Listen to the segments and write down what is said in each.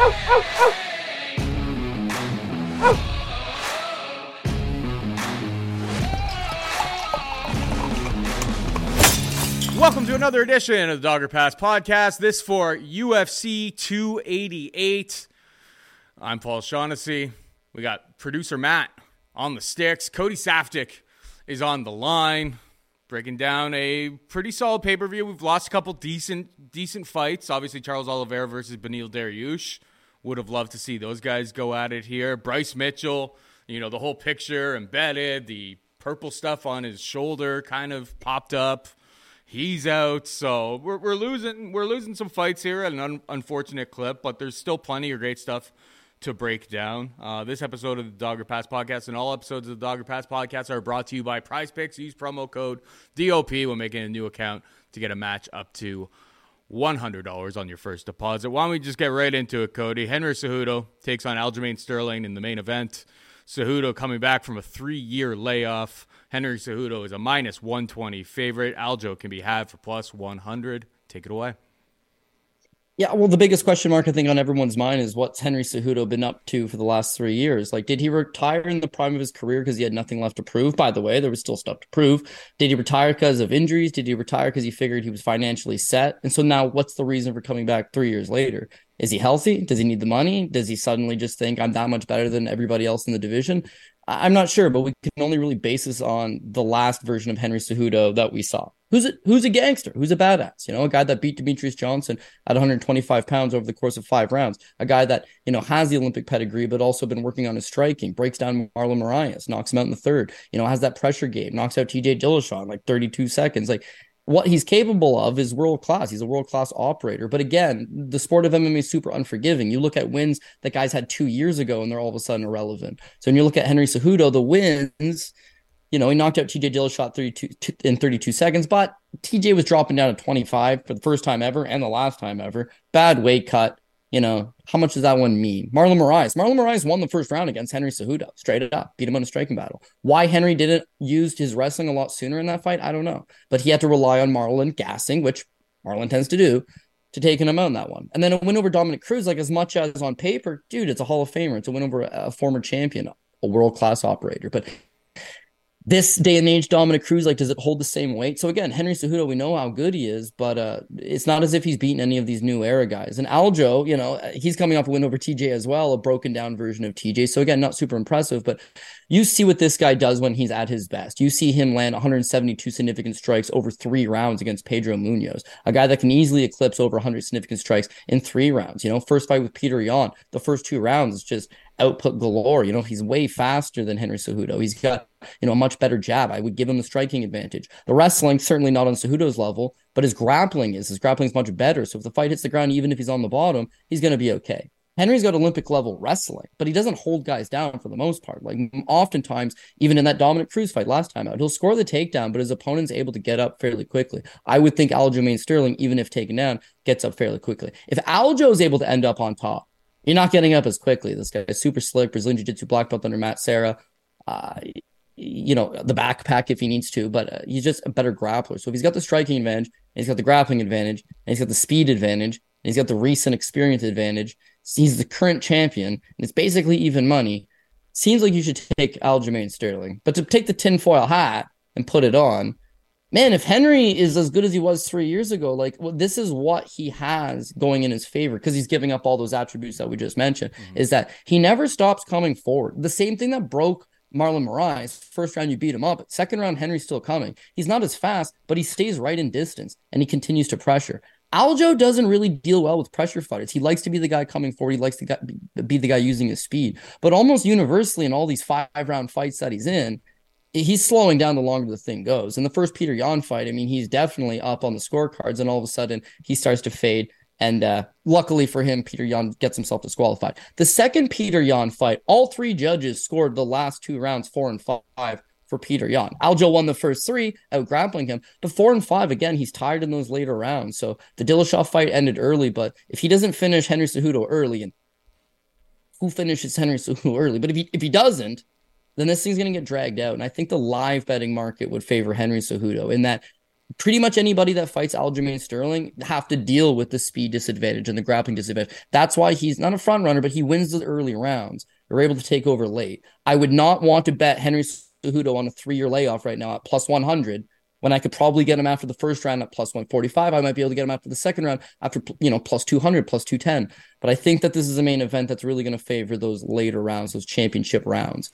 Welcome to another edition of the Dog or Pass podcast. This for UFC 288. I'm Paul Shaughnessy. We got producer Matt on the sticks. Cody Saftic is on the line, breaking down a pretty solid pay per view. We've lost a couple decent decent fights. Obviously, Charles Oliveira versus Beneil Dariush. Would have loved to see those guys go at it here. Bryce Mitchell, you know, the whole picture embedded, the purple stuff on his shoulder kind of popped up he's out. So we're, we're losing we're losing some fights here at an un- unfortunate clip, but there's still plenty of great stuff to break down. Uh, this episode of the Dog or Pass podcast and all episodes of the Dog or Pass podcast are brought to you by Prize Picks. Use promo code DOP when making a new account to get a match up to $100 on your first deposit. Why don't we just get right into it, Cody? Henry Cejudo takes on Aljamain Sterling in the main event. Cejudo coming back from a three-year layoff. Henry Cejudo is a minus 120 favorite. Aljo can be had for plus 100. Take it away. Yeah, well, the biggest question mark I think on everyone's mind is what's Henry Cejudo been up to for the last three years? Like, did he retire in the prime of his career because he had nothing left to prove? By the way, there was still stuff to prove. Did he retire because of injuries? Did he retire because he figured he was financially set? And so now, what's the reason for coming back three years later? Is he healthy? Does he need the money? Does he suddenly just think I'm that much better than everybody else in the division? I'm not sure, but we can only really base this on the last version of Henry Cejudo that we saw. Who's a, who's a gangster? Who's a badass? You know, a guy that beat Demetrious Johnson at 125 pounds over the course of five rounds. A guy that you know has the Olympic pedigree, but also been working on his striking. Breaks down Marlon Moraes, knocks him out in the third. You know, has that pressure game, knocks out T.J. Dillashaw in like 32 seconds. Like what he's capable of is world class. He's a world class operator. But again, the sport of MMA is super unforgiving. You look at wins that guys had two years ago and they're all of a sudden irrelevant. So when you look at Henry Cejudo, the wins, you know, he knocked out TJ Dillashaw 32 in 32 seconds, but TJ was dropping down to 25 for the first time ever and the last time ever. Bad weight cut you know, how much does that one mean? Marlon Moraes. Marlon Moraes won the first round against Henry Cejudo, straight up, beat him in a striking battle. Why Henry didn't use his wrestling a lot sooner in that fight, I don't know. But he had to rely on Marlon gassing, which Marlon tends to do, to taking him out in that one. And then a win over Dominick Cruz, like as much as on paper, dude, it's a Hall of Famer. It's a win over a former champion, a world class operator. But this day and age, Dominick Cruz, like, does it hold the same weight? So again, Henry Cejudo, we know how good he is, but uh, it's not as if he's beaten any of these new era guys. And Aljo, you know, he's coming off a win over TJ as well, a broken down version of TJ. So again, not super impressive, but you see what this guy does when he's at his best. You see him land 172 significant strikes over three rounds against Pedro Munhoz, a guy that can easily eclipse over 100 significant strikes in three rounds. You know, first fight with Petr Yan, the first two rounds is just output galore. You know, he's way faster than Henry Cejudo. He's got, you know, a much better jab. I would give him the striking advantage. The wrestling, certainly not on Cejudo's level, but his grappling is. His grappling is much better. So if the fight hits the ground, even if he's on the bottom, he's going to be okay. Henry's got Olympic level wrestling, but he doesn't hold guys down for the most part. Like oftentimes, even in that dominant Cruz fight last time out, he'll score the takedown, but his opponent's able to get up fairly quickly. I would think Aljamain Sterling, even if taken down, gets up fairly quickly. If Aljo is able to end up on top, you're not getting up as quickly. This guy is super slick, Brazilian Jiu Jitsu black belt under Matt Serra. Uh, you know, the backpack if he needs to, but uh, he's just a better grappler. So if he's got the striking advantage, he's got the grappling advantage, and he's got the speed advantage, and he's got the recent experience advantage, he's the current champion, and it's basically even money. Seems like you should take Aljamain Sterling. But to take the tinfoil hat and put it on, man, if Henry is as good as he was three years ago, like well, this is what he has going in his favor because he's giving up all those attributes that we just mentioned. Mm-hmm. Is that he never stops coming forward. The same thing that broke Marlon Moraes. First round, you beat him up. Second round, Henry's still coming. He's not as fast, but he stays right in distance and he continues to pressure. Aljo doesn't really deal well with pressure fighters. He likes to be the guy coming forward. He likes to be the guy using his speed. But almost universally in all these five round fights that he's in, he's slowing down the longer the thing goes. In the first Petr Yan fight, I mean, he's definitely up on the scorecards, and all of a sudden he starts to fade. And uh, luckily for him, Petr Yan gets himself disqualified. The second Petr Yan fight, all three judges scored the last two rounds, four and five for Petr Yan. Aljo won the first three, out grappling him. But four and five, again, he's tired in those later rounds. So the Dillashaw fight ended early, but if he doesn't finish Henry Cejudo early, and who finishes Henry Cejudo early? But if he if he doesn't, then this thing's going to get dragged out. And I think the live betting market would favor Henry Cejudo in that pretty much anybody that fights Aljamain Sterling have to deal with the speed disadvantage and the grappling disadvantage. That's why he's not a front runner, but he wins the early rounds. They're able to take over late. I would not want to bet Henry Cejudo on a three year layoff right now at plus 100 when I could probably get him after the first round at plus 145. I might be able to get him after the second round after, you know, plus 200, plus 210. But I think that this is a main event that's really going to favor those later rounds, those championship rounds.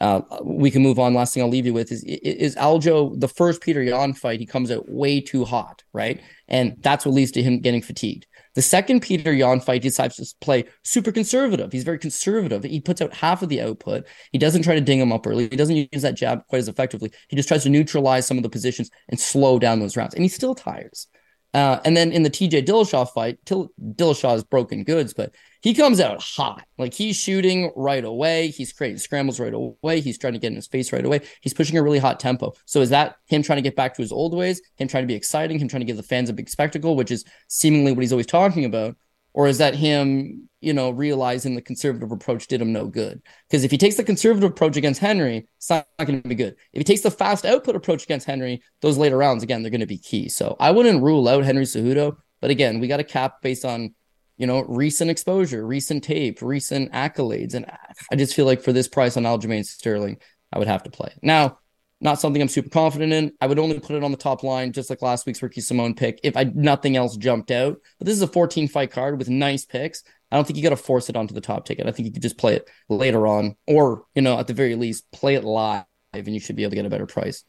Uh, we can move on. Last thing I'll leave you with is is Aljo the first Petr Yan fight? He comes out way too hot, right? And that's what leads to him getting fatigued. The second Petr Yan fight, he decides to play super conservative. He's very conservative. He puts out half of the output. He doesn't try to ding him up early. He doesn't use that jab quite as effectively. He just tries to neutralize some of the positions and slow down those rounds. And he still tires. Uh, and then in the TJ Dillashaw fight, Till- Dillashaw is broken goods, but he comes out hot. Like he's shooting right away. He's creating scrambles right away. He's trying to get in his face right away. He's pushing a really hot tempo. So is that him trying to get back to his old ways? Him trying to be exciting? Him trying to give the fans a big spectacle, which is seemingly what he's always talking about? Or is that him, you know, realizing the conservative approach did him no good? Because if he takes the conservative approach against Henry, it's not going to be good. If he takes the fast output approach against Henry, those later rounds, again, they're going to be key. So I wouldn't rule out Henry Cejudo. But again, we got a cap based on, you know, recent exposure, recent tape, recent accolades. And I just feel like for this price on Aljamain Sterling, I would have to play. Now, not something I'm super confident in. I would only put it on the top line, just like last week's Ricky Simone pick, if I nothing else jumped out. But this is a 14 fight card with nice picks. I don't think you got to force it onto the top ticket. I think you could just play it later on, or you know, at the very least, play it live, and you should be able to get a better price.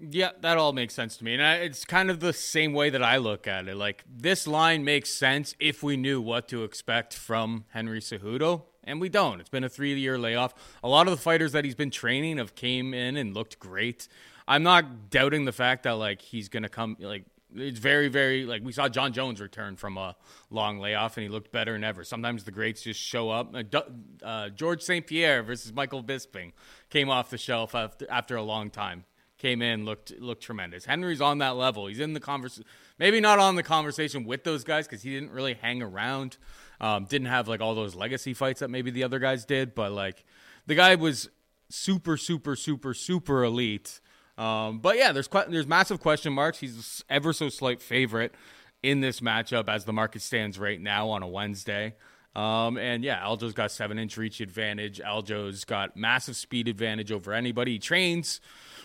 Yeah, that all makes sense to me. And I, it's kind of the same way that I look at it. Like, this line makes sense if we knew what to expect from Henry Cejudo and we don't. It's been a three year layoff. A lot of the fighters that he's been training have came in and looked great. I'm not doubting the fact that like he's gonna come like it's very very like we saw Jon Jones return from a long layoff and he looked better than ever. Sometimes the greats just show up. Uh, uh George St Pierre versus Michael Bisping came off the shelf after, after a long time. Came in, looked looked tremendous. Henry's on that level. He's in the conversation, maybe not on the conversation with those guys because he didn't really hang around um, didn't have like all those legacy fights that maybe the other guys did, but like the guy was super, super, super, super elite. Um, but yeah, there's there's massive question marks. He's ever so slight favorite in this matchup as the market stands right now on a Wednesday. Um, and yeah, Aljo's got seven inch reach advantage. Aljo's got massive speed advantage over anybody. He trains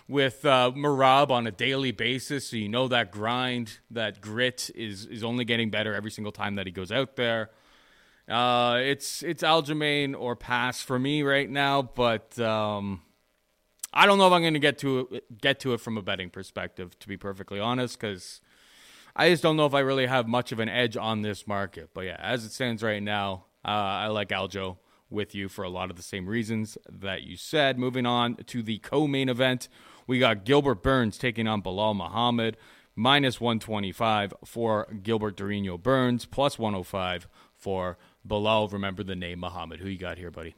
with uh, Merab on a daily basis, so you know that grind, that grit is is only getting better every single time that he goes out there. Uh, it's it's Aljamain or pass for me right now, but um, I don't know if I'm going to get to it, get to it from a betting perspective, to be perfectly honest, because I just don't know if I really have much of an edge on this market. But yeah, as it stands right now, uh, I like Aljo with you for a lot of the same reasons that you said. Moving on to the co-main event, we got Gilbert Burns taking on Belal Muhammad. Minus 125 for Gilbert Durinho Burns, plus 105 for Belal, remember the name Muhammad. Who you got here, buddy?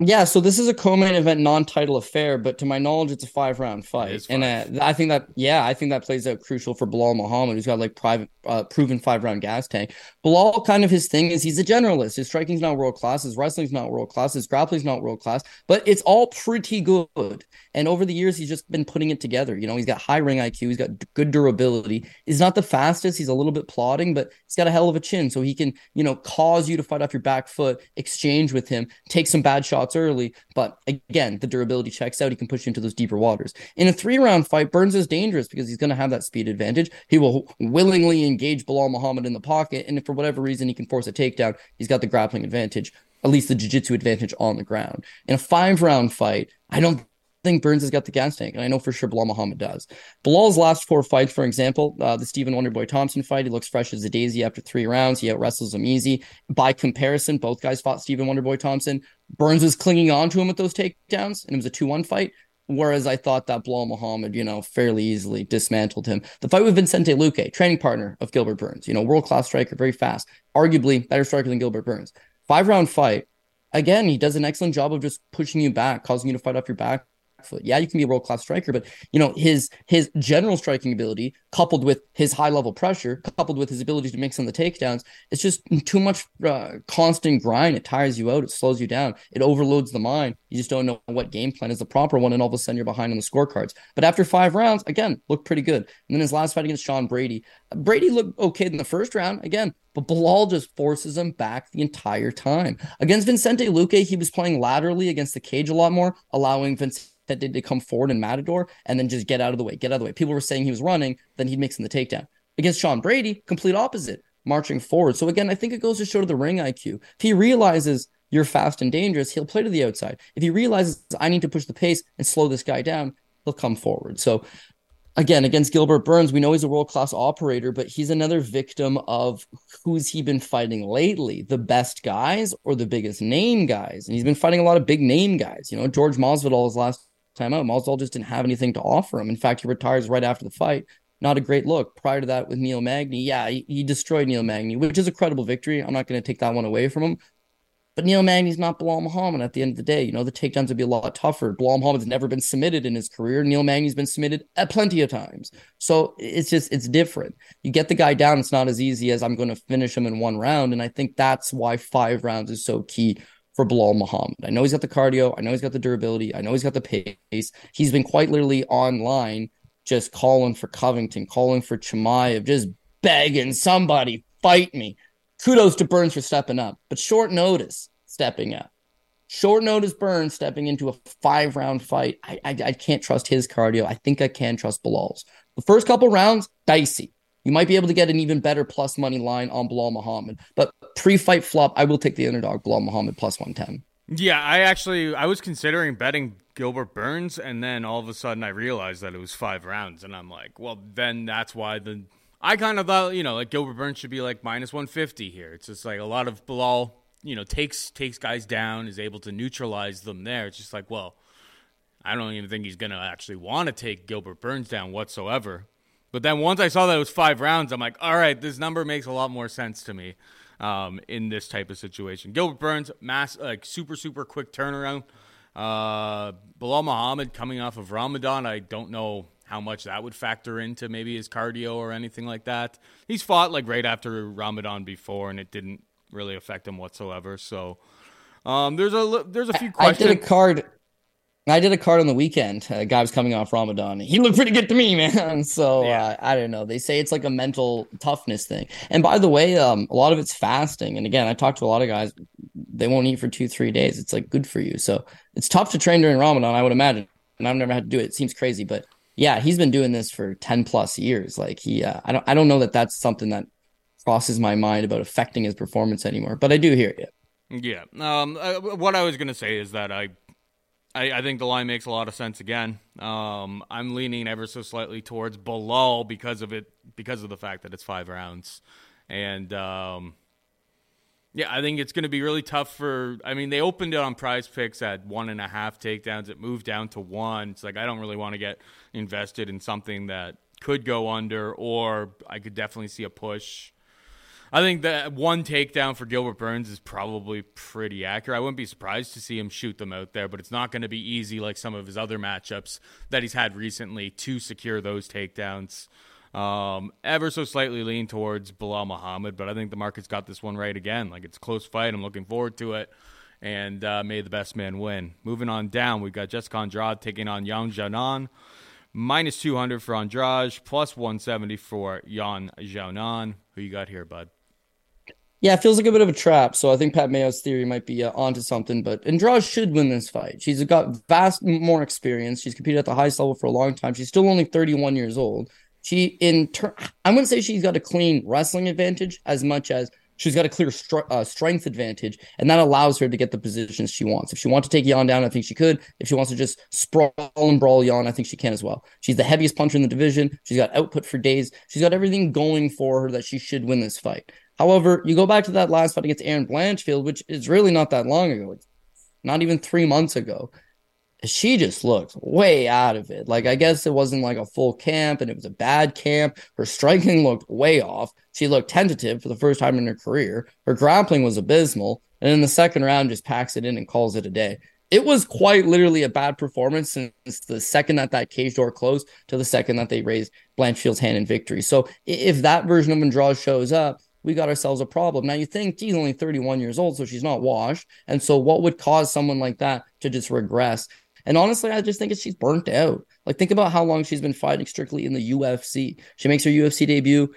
Yeah, so this is a co-main event non-title affair, but to my knowledge, it's a five-round fight, and uh, I think that yeah, I think that plays out crucial for Belal Muhammad, who's got like private, uh, proven five-round gas tank. Belal, kind of his thing is he's a generalist. His striking's not world class, his wrestling's not world class, his grappling's not world class, but it's all pretty good. And over the years, he's just been putting it together. You know, he's got high ring IQ, he's got good durability. He's not the fastest, he's a little bit plodding, but he's got a hell of a chin, so he can you know cause you to fight off your back foot, exchange with him, take some bad shots early, but again, the durability checks out. He can push you into those deeper waters. In a three round fight, Burns is dangerous because he's going to have that speed advantage. He will willingly engage Belal Muhammad in the pocket, and if for whatever reason he can force a takedown, he's got the grappling advantage, at least the jiu-jitsu advantage on the ground. In a five round fight, I don't think Burns has got the gas tank, and I know for sure Belal Muhammad does. Belal's last four fights, for example, uh, the Stephen Wonderboy Thompson fight, he looks fresh as a daisy after three rounds. He out wrestles him easy. By comparison, both guys fought Stephen Wonderboy Thompson. Burns was clinging on to him with those takedowns, and it was a 2 1 fight. Whereas I thought that Belal Muhammad, you know, fairly easily dismantled him. The fight with Vicente Luque, training partner of Gilbert Burns, you know, world class striker, very fast, arguably better striker than Gilbert Burns. Five round fight. Again, he does an excellent job of just pushing you back, causing you to fight off your back foot. Yeah, you can be a world class striker, but you know his his general striking ability, coupled with his high level pressure, coupled with his ability to mix in the takedowns, it's just too much uh, constant grind. It tires you out. It slows you down. It overloads the mind. You just don't know what game plan is the proper one, and all of a sudden you're behind on the scorecards. But after five rounds, again, looked pretty good. And then his last fight against Sean Brady, Brady looked okay in the first round. Again, but Belal just forces him back the entire time. Against Vicente Luque, he was playing laterally against the cage a lot more, allowing Vicente to come forward in Matador and then just get out of the way, get out of the way. People were saying he was running, then he'd mix in the takedown. Against Sean Brady, complete opposite, marching forward. So again, I think it goes to show to the ring IQ. If he realizes you're fast and dangerous, he'll play to the outside. If he realizes I need to push the pace and slow this guy down, he'll come forward. So again against Gilbert Burns, we know he's a world class operator, but he's another victim of who's he been fighting lately? The best guys or the biggest name guys? And he's been fighting a lot of big name guys. You know, George Masvidal last time out. Masvidal just didn't have anything to offer him. In fact, he retires right after the fight. Not a great look. Prior to that, with Neil Magny, yeah, he, he destroyed Neil Magny, which is a credible victory. I'm not going to take that one away from him. But Neil Magny's not Belal Muhammad at the end of the day. You know, the takedowns would be a lot tougher. Belal Muhammad's never been submitted in his career. Neil Magny's been submitted at plenty of times. So it's just, it's different. You get the guy down, it's not as easy as I'm going to finish him in one round. And I think that's why five rounds is so key for Belal Muhammad. I know he's got the cardio. I know he's got the durability. I know he's got the pace. He's been quite literally online just calling for Covington, calling for Chimaev, just begging somebody fight me kudos to Burns for stepping up, but short notice stepping up. Short notice Burns stepping into a five round fight. I, I, I can't trust his cardio. I think I can trust Belal's. The first couple rounds, dicey. You might be able to get an even better plus money line on Belal Muhammad, but pre fight flop, I will take the underdog Belal Muhammad plus one ten. Yeah, I actually I was considering betting Gilbert Burns, and then all of a sudden I realized that it was five rounds, and I'm like, well, then that's why the I kind of thought, you know, like Gilbert Burns should be like minus 150 here. It's just like a lot of Belal, you know, takes takes guys down, is able to neutralize them there. It's just like, well, I don't even think he's going to actually want to take Gilbert Burns down whatsoever. But then once I saw that it was five rounds, I'm like, all right, this number makes a lot more sense to me um, in this type of situation. Gilbert Burns, mass, like super, super quick turnaround. Uh, Belal Muhammad coming off of Ramadan, I don't know how much that would factor into maybe his cardio or anything like that. He's fought like right after Ramadan before, and it didn't really affect him whatsoever. So um, there's a there's a few questions. I did a card. I did a card on the weekend. A guy was coming off Ramadan. He looked pretty good to me, man. So yeah. uh, I don't know. They say it's like a mental toughness thing. And by the way, um, a lot of it's fasting. And again, I talked to a lot of guys. They won't eat for two, three days. It's like good for you. So it's tough to train during Ramadan, I would imagine. And I've never had to do it. It seems crazy, but yeah, he's been doing this for 10 plus years. Like he, uh, I don't, I don't know that that's something that crosses my mind about affecting his performance anymore, but I do hear it. Yeah. Um, uh, what I was going to say is that I, I, I, think the line makes a lot of sense again. Um, I'm leaning ever so slightly towards Belal because of it, because of the fact that it's five rounds. And, um, yeah, I think it's going to be really tough for. I mean, they opened it on Prize Picks at one and a half takedowns. It moved down to one. It's like I don't really want to get invested in something that could go under, or I could definitely see a push. I think that one takedown for Gilbert Burns is probably pretty accurate. I wouldn't be surprised to see him shoot them out there, but it's not going to be easy like some of his other matchups that he's had recently to secure those takedowns. Um, ever so slightly lean towards Belal Muhammad, but I think the market's got this one right again. Like it's a close fight. I'm looking forward to it. And uh, may the best man win. Moving on down, we've got Jessica Andrade taking on Yan Xiaonan. Minus 200 for Andrade, plus 170 for Yan Xiaonan. Who you got here, bud? Yeah, it feels like a bit of a trap. So I think Pat Mayo's theory might be uh, onto something. But Andrade should win this fight. She's got vast more experience. She's competed at the highest level for a long time. She's still only 31 years old. She in turn, I wouldn't say she's got a clean wrestling advantage as much as she's got a clear str- uh, strength advantage, and that allows her to get the positions she wants. If she wants to take Yan down, I think she could. If she wants to just sprawl and brawl Yan, I think she can as well. She's the heaviest puncher in the division. She's got output for days. She's got everything going for her that she should win this fight. However, you go back to that last fight against Erin Blanchfield, which is really not that long ago. It's not even three months ago she just looked way out of it. Like I guess it wasn't like a full camp and it was a bad camp. Her striking looked way off. She looked tentative for the first time in her career. Her grappling was abysmal. And in the second round, just packs it in and calls it a day. it was quite literally a bad performance since the second that that cage door closed to the second that they raised Blanchfield's hand in victory. So if that version of Andrade shows up, we got ourselves a problem. Now you think she's only 31 years old, so she's not washed. And so what would cause someone like that to just regress? And honestly, I just think it's she's burnt out. Like think about how long she's been fighting strictly in the UFC. She makes her UFC debut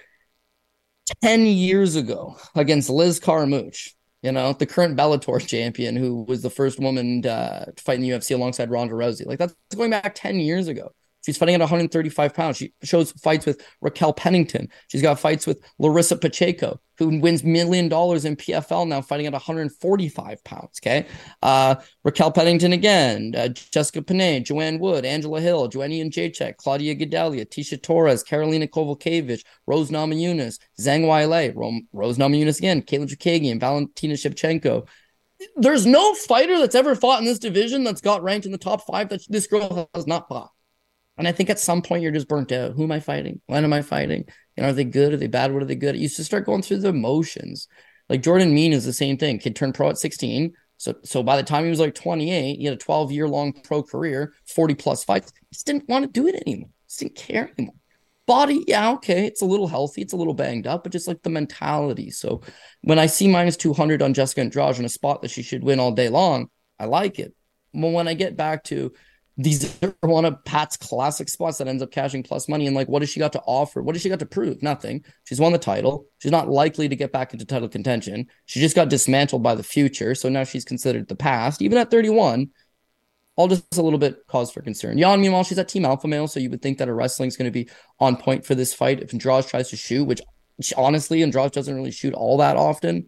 10 years ago against Liz Carmouche, you know, the current Bellator champion who was the first woman uh, to fight in the UFC alongside Ronda Rousey. Like that's going back 10 years ago. She's fighting at 135 pounds. She shows fights with Raquel Pennington. She's got fights with Larissa Pacheco, who wins million dollars in PFL now, fighting at 145 pounds. Okay. Uh, Raquel Pennington again, uh, Jessica Penne, Joanne Wood, Angela Hill, Joanna Jacek, Claudia Gadelha, Tecia Torres, Karolina Kowalkiewicz, Rose Namajunas, Zhang Weili, Rose Namajunas again, Katlyn Chookagian, Valentina Shevchenko there's no fighter that's ever fought in this division that's got ranked in the top five that this girl has not fought. And I think at some point you're just burnt out. Who am I fighting? When am I fighting? And are they good? Are they bad? What are they good? You used to start going through the motions. Like Jordan Mein is the same thing. Kid turned pro at 16. So so by the time he was like 28, he had a 12 year long pro career, 40 plus fights. Just didn't want to do it anymore. Just didn't care anymore. Body, yeah, okay, it's a little healthy, it's a little banged up, but just like the mentality. So when I see minus 200 on Jessica Andrade in a spot that she should win all day long, I like it. But when I get back to these are one of Pat's classic spots that ends up cashing plus money. And like, what has she got to offer? What does she got to prove? Nothing. She's won the title. She's not likely to get back into title contention. She just got dismantled by the future. So now she's considered the past. Even at 31, all just a little bit cause for concern. Yan, meanwhile, she's at Team Alpha Male. So you would think that her wrestling is going to be on point for this fight. If Andrade tries to shoot, which honestly, Andrade doesn't really shoot all that often.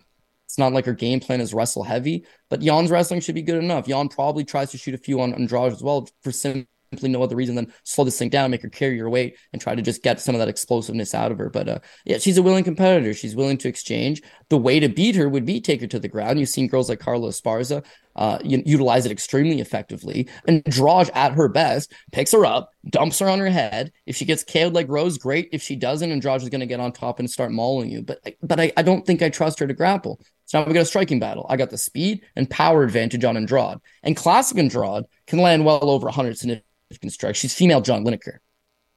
It's not like her game plan is wrestle heavy, but Yan's wrestling should be good enough. Yan probably tries to shoot a few on Andrade as well for simply no other reason than slow this thing down, make her carry her weight, and try to just get some of that explosiveness out of her. But uh, yeah, she's a willing competitor. She's willing to exchange. The way to beat her would be take her to the ground. You've seen girls like Carla Esparza uh, utilize it extremely effectively. Andrade at her best picks her up, dumps her on her head. If she gets KO'd like Rose, great. If she doesn't, and is going to get on top and start mauling you. But but I, I don't think I trust her to grapple. So now we got a striking battle. I got the speed and power advantage on Andrade. And classic Andrade can land well over 100 significant strikes. She's female John Lineker.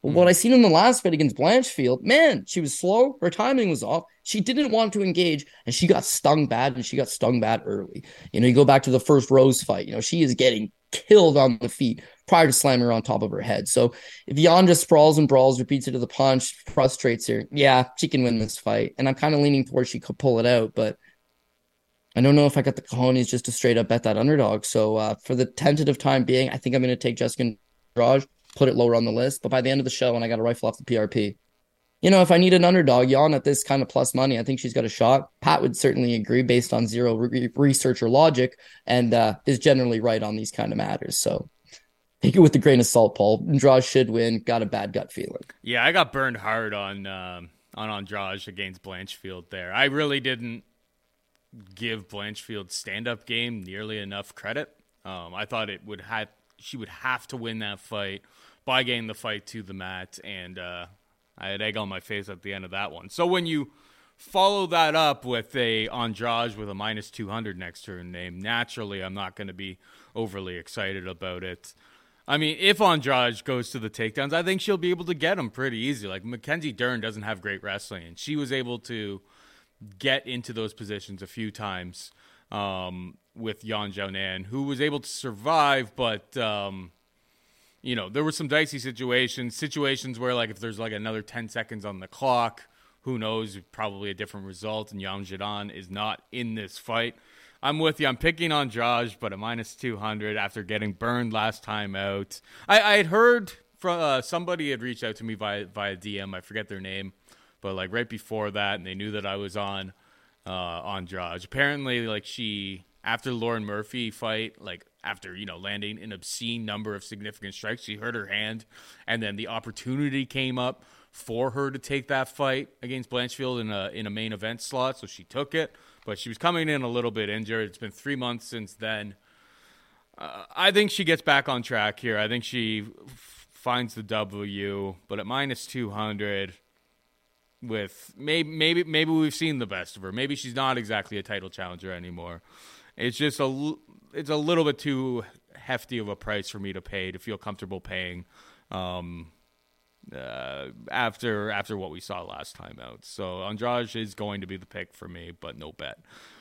But mm. what I seen in the last fight against Blanchfield, man, she was slow. Her timing was off. She didn't want to engage, and she got stung bad, and she got stung bad early. You know, you go back to the first Rose fight. You know, she is getting killed on the feet prior to slamming her on top of her head. So if Yan just sprawls and brawls, repeats it to the punch, frustrates her, yeah, she can win this fight. And I'm kind of leaning towards she could pull it out, but I don't know if I got the cojones just to straight up bet that underdog. So uh, for the tentative time being, I think I'm going to take Jessica Andrade, put it lower on the list. But by the end of the show, when I got a rifle off the PRP, you know, if I need an underdog, Yan at this kind of plus money, I think she's got a shot. Pat would certainly agree based on zero re- research or logic, and uh, is generally right on these kind of matters. So take it with a grain of salt, Paul. Andrade should win. Got a bad gut feeling. Yeah, I got burned hard on um, on Andrade against Blanchfield there. I really didn't give Blanchfield's stand-up game nearly enough credit. Um, I thought it would have she would have to win that fight by getting the fight to the mat, and uh, I had egg on my face at the end of that one. So when you follow that up with a Andrade with a minus 200 next to her name, naturally I'm not going to be overly excited about it. I mean, if Andrade goes to the takedowns, I think she'll be able to get him pretty easy. Like Mackenzie Dern doesn't have great wrestling, and she was able to get into those positions a few times um, with Yan Xiaonan, who was able to survive, but um, you know there were some dicey situations, situations where like if there's like another ten seconds on the clock, who knows? Probably a different result, and Yan Xiaonan is not in this fight. I'm with you. I'm picking Andrade, but a minus 200 after getting burned last time out. I, I had heard from uh, somebody had reached out to me via via DM. I forget their name but like right before that, and they knew that I was on uh, on Andrade. Apparently, like she after Lauren Murphy fight, like after you know landing an obscene number of significant strikes, she hurt her hand, and then the opportunity came up for her to take that fight against Blanchfield in a in a main event slot, so she took it. But she was coming in a little bit injured. It's been three months since then. Uh, I think she gets back on track here. I think she f- finds the W, but at minus two hundred with maybe maybe maybe we've seen the best of her. Maybe she's not exactly a title challenger anymore. It's just a it's a little bit too hefty of a price for me to pay to feel comfortable paying. Um, uh, after after what we saw last time out. So Andrade is going to be the pick for me, but no bet.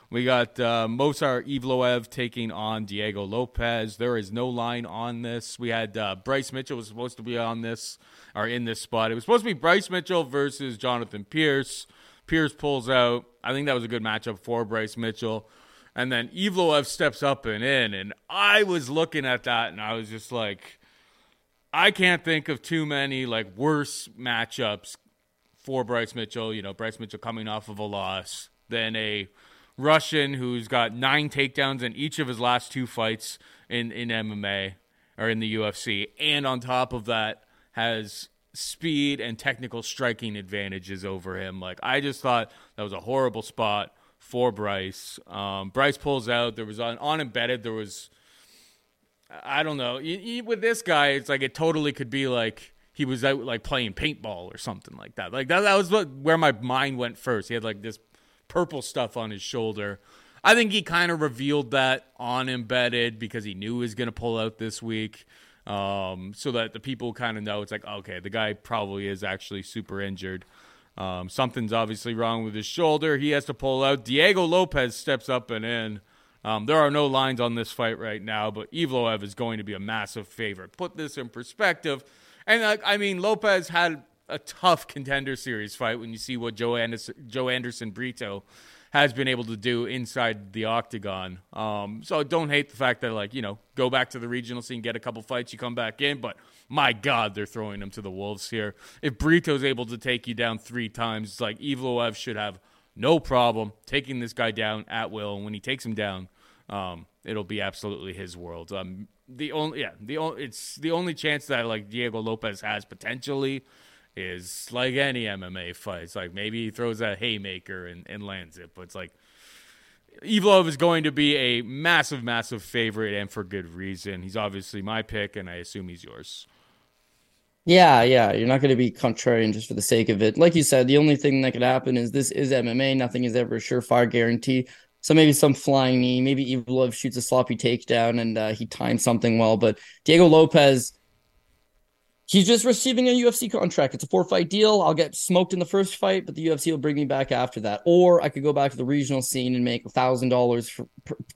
We got uh, Movsar Evloev taking on Diego Lopes. There is no line on this. We had uh, Bryce Mitchell was supposed to be on this or in this spot. It was supposed to be Bryce Mitchell versus Jonathan Pearce. Pearce pulls out. I think that was a good matchup for Bryce Mitchell. And then Evloev steps up and in. And I was looking at that and I was just like, I can't think of too many like worse matchups for Bryce Mitchell. You know, Bryce Mitchell coming off of a loss than a Russian who's got nine takedowns in each of his last two fights in, in MMA or in the UFC. And on top of that, has speed and technical striking advantages over him. Like, I just thought that was a horrible spot for Bryce. Um, Bryce pulls out. There was on, on embedded, there was I don't know. You, you, with this guy, it's like it totally could be like he was out like playing paintball or something like that. Like that, that was what where my mind went first. He had like this purple stuff on his shoulder. I think he kind of revealed that on embedded because he knew he was going to pull out this week. Um, so that the people kind of know it's like, okay, the guy probably is actually super injured. Um, something's obviously wrong with his shoulder. He has to pull out. Diego Lopes steps up and in. Um, there are no lines on this fight right now, but Evloev is going to be a massive favorite. Put this in perspective. And uh, I mean, Lopes had a tough contender series fight when you see what Joanderson, Joe Anderson Brito has been able to do inside the octagon. Um, so don't hate the fact that, like, you know, go back to the regional scene, get a couple fights, you come back in. But my God, they're throwing him to the Wolves here. If Brito's able to take you down three times, like Evloev should have no problem taking this guy down at will. And when he takes him down, um, it'll be absolutely his world. Um, the only yeah, the only it's the only chance that like Diego Lopes has potentially is like any MMA fight. It's like maybe he throws a haymaker and, and lands it, but it's like Evloev is going to be a massive, massive favorite, and for good reason. He's obviously my pick, and I assume he's yours. Yeah, yeah, you're not going to be contrarian just for the sake of it. Like you said, the only thing that could happen is this is MMA. Nothing is ever a surefire guarantee. So maybe some flying knee, maybe Evloev shoots a sloppy takedown and uh, he times something well. But Diego Lopes he's just receiving a UFC contract. It's a four fight deal. I'll get smoked in the first fight, but the UFC will bring me back after that. Or I could go back to the regional scene and make a thousand dollars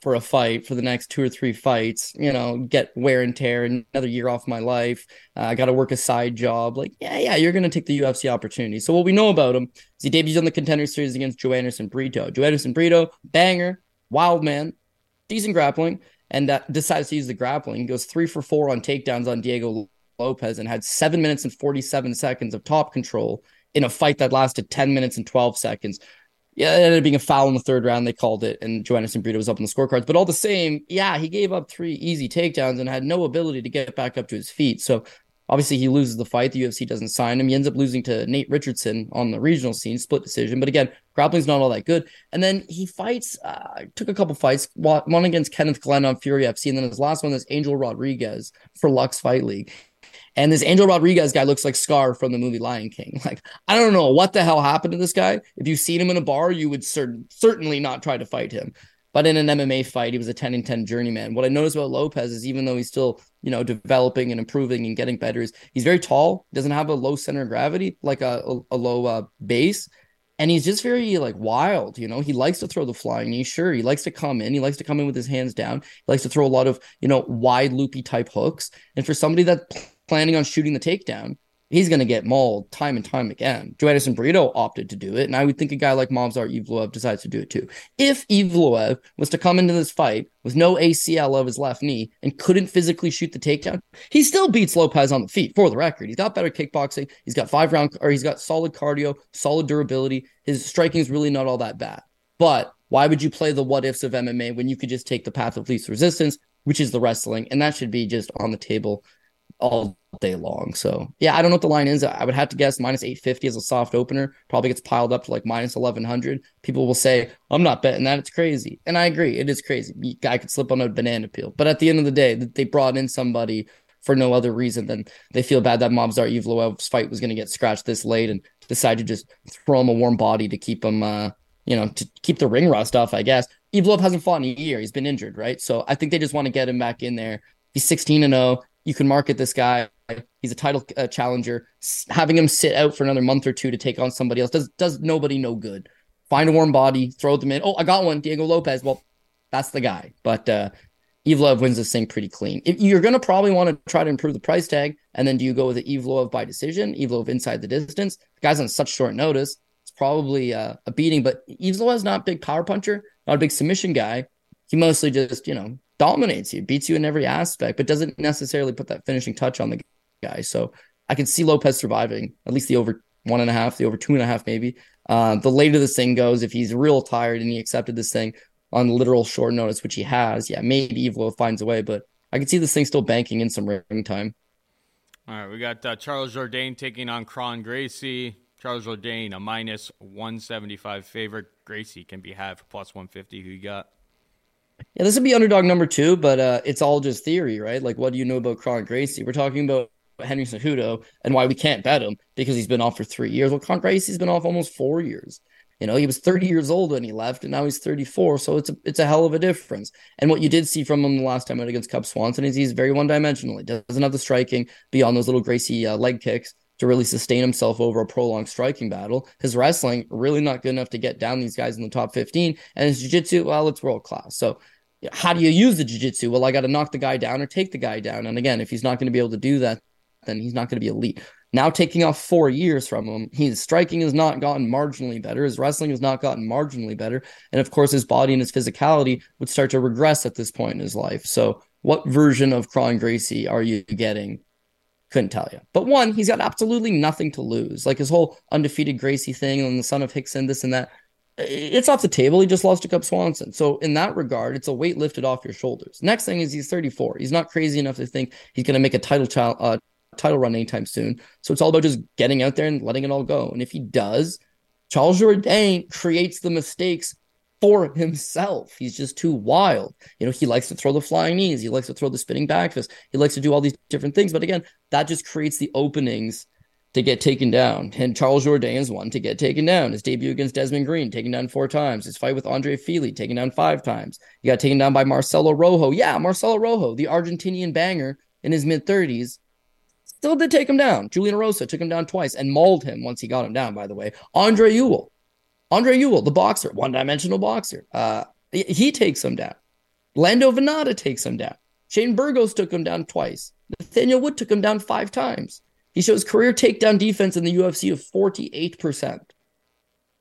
for a fight for the next two or three fights. You know, get wear and tear, another year off my life. Uh, I got to work a side job. Like, yeah, yeah, you're gonna take the UFC opportunity. So what we know about him is he debuts on the contender series against Joanderson Brito. Joanderson Brito, banger, wild man, decent grappling. And decides to use the grappling. He goes three for four on takedowns on Diego Lopes and had seven minutes and 47 seconds of top control in a fight that lasted 10 minutes and 12 seconds. Yeah, it ended up being a foul in the third round. They called it, and Joanderson Brito was up on the scorecards. But all the same, yeah, he gave up three easy takedowns and had no ability to get back up to his feet. So obviously, he loses the fight. The UFC doesn't sign him. He ends up losing to Nate Richardson on the regional scene, split decision. But again, grappling's not all that good. And then he fights, uh, took a couple fights, one against Kenneth Glenn on Fury FC, and then his last one is Angel Rodriguez for Lux Fight League. And this Angel Rodriguez guy looks like Scar from the movie Lion King. Like, I don't know what the hell happened to this guy. If you've seen him in a bar, you would cer- certainly not try to fight him. But in an MMA fight, he was a 10 and 10 journeyman. What I noticed about Lopes is even though he's still, you know, developing and improving and getting better, is he's very tall, doesn't have a low center of gravity, like a, a, a low uh, base. And he's just very like wild, you know. He likes to throw the flying knee. Sure, he likes to come in. He likes to come in with his hands down. He likes to throw a lot of, you know, wide loopy type hooks. And for somebody that planning on shooting the takedown, he's going to get mauled time and time again. Joanderson Brito opted to do it, and I would think a guy like Movsar Evloev decides to do it too. If Evloev was to come into this fight with no ACL of his left knee and couldn't physically shoot the takedown, he still beats Lopes on the feet. For the record, he's got better kickboxing. He's got five round, or he's got solid cardio, solid durability. His striking is really not all that bad. But why would you play the what ifs of MMA when you could just take the path of least resistance, which is the wrestling, and that should be just on the table all day long. So yeah, I don't know what the line is. I would have to guess minus 850 as a soft opener. Probably gets piled up to like minus 1100. People will say, I'm not betting that. It's crazy. And I agree. It is crazy. Guy could slip on a banana peel. But at the end of the day, they brought in somebody for no other reason than they feel bad that Movsar Evloev's fight was going to get scratched this late and decide to just throw him a warm body to keep him, uh, you know, to keep the ring rust off, I guess. Evloev hasn't fought in a year. He's been injured, right? So I think they just want to get him back in there He's 16 and 0. You can market this guy. He's a title uh, challenger. Having him sit out for another month or two to take on somebody else does does nobody no good. Find a warm body, throw them in. Oh, I got one, Diego Lopes. Well, that's the guy. But uh, Evloev wins this thing pretty clean. If you're going to probably want to try to improve the price tag, and then do you go with the Evloev by decision, Evloev inside the distance? The guy's on such short notice. It's probably uh, a beating, but Evloev's not a big power puncher, not a big submission guy. He mostly just, you know, dominates you, beats you in every aspect, but doesn't necessarily put that finishing touch on the guy. So I can see Lopes surviving at least the over one and a half, the over two and a half, maybe. Uh, the later this thing goes, if he's real tired and he accepted this thing, on literal short notice, which he has, yeah, maybe Evlo finds a way, but I can see this thing still banking in some ring time. All right, we got uh, Charles Jourdain taking on Kron Gracie. Charles Jourdain, a minus 175 favorite. Gracie can be had for plus 150. Who you got? Yeah, this would be underdog number two, but uh, it's all just theory, right? Like, what do you know about Kron Gracie? We're talking about Henry Cejudo and why we can't bet him because he's been off for three years. Well, Kron Gracie's been off almost four years. You know, he was 30 years old when he left, and now he's 34. So it's a it's a hell of a difference. And what you did see from him the last time out against Cub Swanson is he's very one dimensional. He doesn't have the striking beyond those little Gracie uh, leg kicks to really sustain himself over a prolonged striking battle. His wrestling really not good enough to get down these guys in the top 15, and his jiu-jitsu, well, it's world class. So how do you use the jiu-jitsu? Well, I got to knock the guy down or take the guy down. And again, if he's not going to be able to do that, then he's not going to be elite. Now taking off four years from him, his striking has not gotten marginally better. His wrestling has not gotten marginally better. And of course, his body and his physicality would start to regress at this point in his life. So, what version of Kron Gracie are you getting? Couldn't tell you. But one, he's got absolutely nothing to lose. Like his whole undefeated Gracie thing and the son of Rickson, this and that. It's off the table. He just lost to Cub Swanson. So, in that regard, it's a weight lifted off your shoulders. Next thing is he's 34. He's not crazy enough to think he's going to make a title child, uh, title run anytime soon. So it's all about just getting out there and letting it all go. And if he does, Charles Jourdain creates the mistakes for himself. He's just too wild. You know, he likes to throw the flying knees. He likes to throw the spinning back fist. He likes to do all these different things. But again, that just creates the openings to get taken down. And Charles Jourdain is one to get taken down. His debut against Desmond Green, taken down four times. His fight with Andre Fili, taken down five times. He got taken down by Marcelo Rojo. Yeah, Marcelo Rojo, the Argentinian banger in his mid 30s, Still did take him down. Julian Erosa took him down twice and mauled him once he got him down, by the way. Andre Ewell. Andre Ewell, the boxer, one dimensional boxer. Uh, he takes him down. Lando Vannata takes him down. Shane Burgos took him down twice. Nathaniel Wood took him down five times. He shows career takedown defense in the UFC of 48%.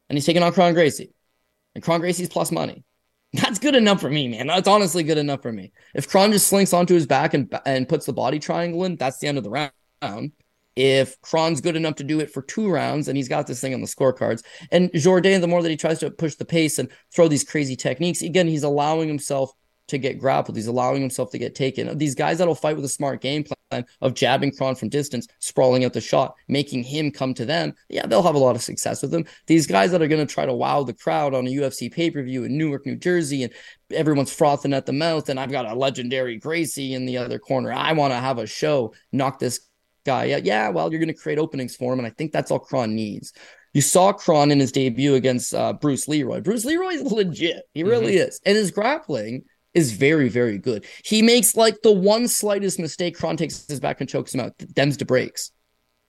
And he's taking on Kron Gracie. And Kron Gracie's plus money. That's good enough for me, man. That's honestly good enough for me. If Kron just slinks onto his back and, and puts the body triangle in, that's the end of the round. If Kron's good enough to do it for two rounds, and he's got this thing on the scorecards, and Jourdain, the more that he tries to push the pace and throw these crazy techniques, again, he's allowing himself to get grappled. He's allowing himself to get taken. These guys that'll fight with a smart game plan of jabbing Kron from distance, sprawling out the shot, making him come to them, yeah, they'll have a lot of success with them. These guys that are going to try to wow the crowd on a UFC pay per view in Newark, New Jersey, and everyone's frothing at the mouth, and I've got a legendary Gracie in the other corner. I want to have a show, knock this guy. Yeah, yeah well, you're going to create openings for him. And I think that's all Kron needs. You saw Kron in his debut against uh, Bruce Leroy. Bruce Leroy is legit. He really mm-hmm. is. And his grappling is very, very good. He makes like the one slightest mistake. Kron takes his back and chokes him out. Dems to breaks.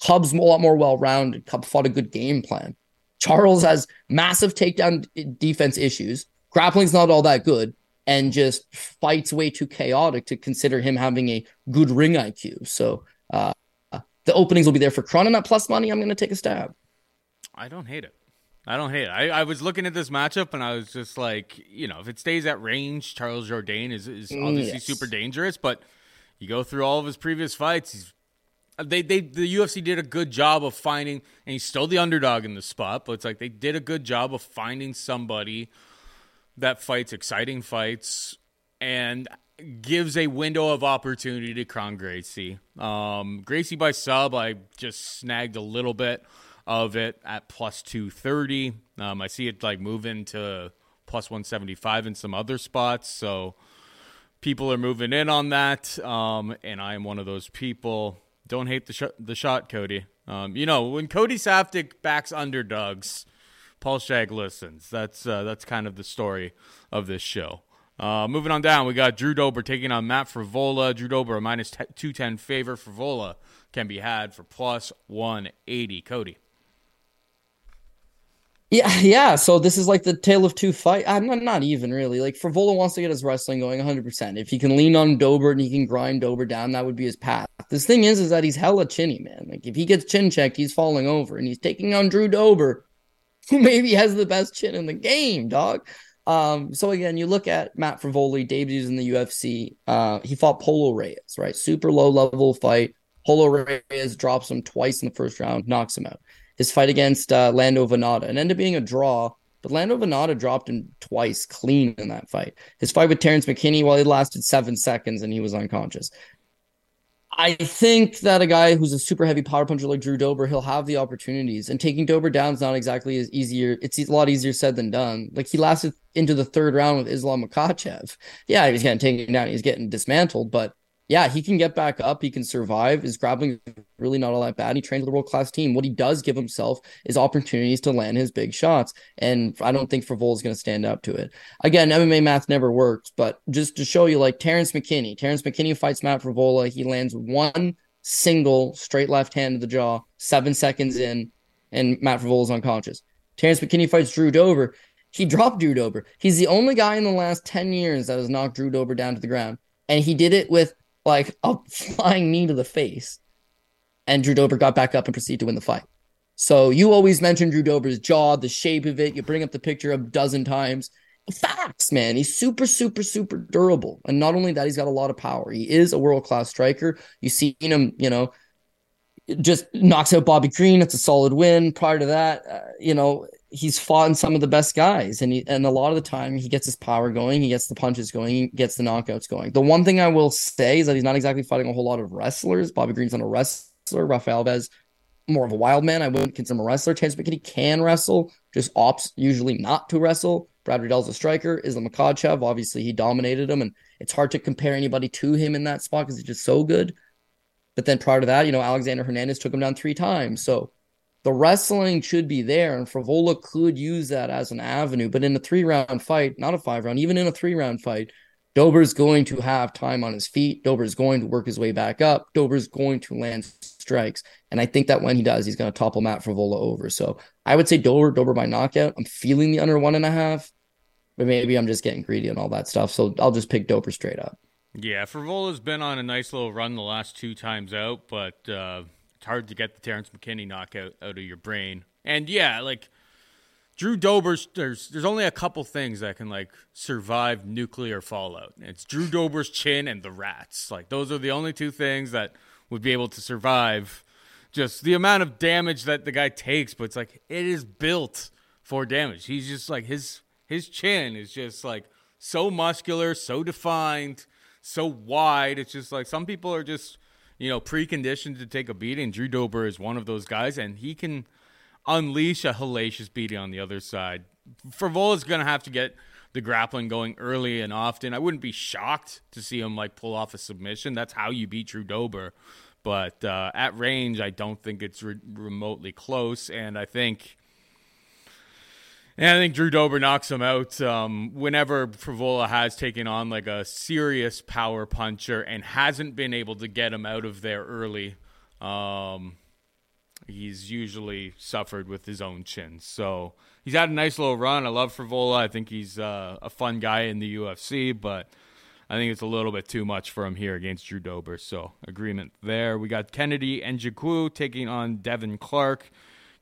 Cub's a lot more well rounded. Cub fought a good game plan. Charles has massive takedown defense issues. Grappling's not all that good and just fights way too chaotic to consider him having a good ring IQ. So uh, the openings will be there for at plus money. I'm going to take a stab. I don't hate it. I don't hate it. I, I, was looking at this matchup and I was just like, you know, if it stays at range, Charles Jourdain is, is mm, obviously yes. super dangerous. But you go through all of his previous fights, he's they they the UFC did a good job of finding, and he's still the underdog in the spot. But it's like they did a good job of finding somebody that fights exciting fights and gives a window of opportunity to Kron Gracie. Um, Gracie by sub, I just snagged a little bit of it at plus 230. Um, I see it like moving to plus 175 in some other spots. So people are moving in on that. Um, and I am one of those people. Don't hate the, sh- the shot, Cody. Um, you know, when Cody Saftic backs underdogs, Paul Shag listens. That's, uh, that's kind of the story of this show. Uh, moving on down, we got Drew Dober taking on Matt Frevola. Drew Dober, a minus 210 favor. Frevola can be had for plus 180. Cody. Yeah, yeah. So this is like the tale of two fight. I'm not, not even really like Frevola wants to get his wrestling going 100. percent If he can lean on Dober and he can grind Dober down, that would be his path. This thing is, is that he's hella chinny, man. Like if he gets chin checked, he's falling over, and he's taking on Drew Dober, who maybe has the best chin in the game, dog. Um, so again, you look at Matt Frevola, debuts in the UFC. Uh, he fought Polo Reyes, right? Super low level fight. Polo Reyes drops him twice in the first round, knocks him out his fight against uh, Lando Vannata and ended up being a draw. But Lando Vannata dropped him twice clean in that fight. His fight with Terrence McKinney, well, it lasted seven seconds and he was unconscious. I think that a guy who's a super heavy power puncher like Drew Dober, he'll have the opportunities. And taking Dober down is not exactly as easier. It's a lot easier said than done. Like he lasted into the third round with Islam Makhachev. Yeah, he was getting taken down. He's getting dismantled, but yeah, he can get back up. He can survive. His grappling is really not all that bad. He trains with a world class team. What he does give himself is opportunities to land his big shots. And I don't think Frevola is going to stand up to it. Again, MMA math never works, but just to show you, like Terrence McKinney, Terrence McKinney fights Matt Frevola. He lands one single straight left hand to the jaw, seven seconds in, and Matt Frevola is unconscious. Terrence McKinney fights Drew Dober. He dropped Drew Dober. He's the only guy in the last 10 years that has knocked Drew Dober down to the ground. And he did it with like a flying knee to the face. And Drew Dober got back up and proceeded to win the fight. So you always mention Drew Dober's jaw, the shape of it. You bring up the picture a dozen times. Facts, man. He's super, super, super durable. And not only that, he's got a lot of power. He is a world class striker. You've seen him, you know, just knocks out Bobby Green. It's a solid win. Prior to that, uh, you know, he's fought in some of the best guys, and he, and a lot of the time he gets his power going, he gets the punches going, he gets the knockouts going. The one thing I will say is that he's not exactly fighting a whole lot of wrestlers. Bobby Green's not a wrestler. Rafael Alves, more of a wild man. I wouldn't consider him a wrestler. Chance McKinney can wrestle, just opts usually not to wrestle. Brad Riddell's a striker. Islam Makhachev, obviously he dominated him, and it's hard to compare anybody to him in that spot because he's just so good. But then prior to that, you know, Alexander Hernandez took him down three times. So the wrestling should be there, and Frevola could use that as an avenue. But in a three round fight, not a five round, even in a three round fight, Dober's going to have time on his feet. Dober's going to work his way back up. Dober's going to land strikes. And I think that when he does, he's going to topple Matt Frevola over. So I would say Dober, Dober by knockout. I'm feeling the under one and a half, but maybe I'm just getting greedy and all that stuff. So I'll just pick Dober straight up. Yeah, Frevola's been on a nice little run the last two times out, but uh, it's hard to get the Terrence McKinney knockout out of your brain. And yeah, like Drew Dober's there's there's only a couple things that can like survive nuclear fallout. It's Drew Dober's chin and the rats. Like those are the only two things that would be able to survive just the amount of damage that the guy takes, but it's like it is built for damage. He's just like his his chin is just like so muscular, so defined, so wide. It's just like some people are just you know, preconditioned to take a beating. Drew Dober is one of those guys, and he can unleash a hellacious beating on the other side. is going to have to get the grappling going early and often. I wouldn't be shocked to see him like pull off a submission. That's how you beat Drew Dober. But uh, at range, I don't think it's re- remotely close. And I think and I think Drew Dober knocks him out um, whenever Frevola has taken on like a serious power puncher and hasn't been able to get him out of there early. Um, he's usually suffered with his own chin. So he's had a nice little run. I love Frevola. I think he's uh, a fun guy in the UFC, but I think it's a little bit too much for him here against Drew Dober. So agreement there. We got Kennedy and Nzechukwu taking on Devin Clark.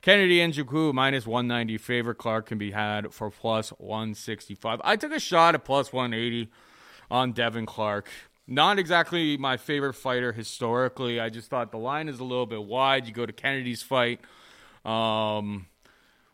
Kennedy Nzechukwu minus 190 favorite. Clark can be had for plus 165. I took a shot at plus 180 on Devin Clark. Not exactly my favorite fighter historically. I just thought the line is a little bit wide. You go to Kennedy's fight. Um,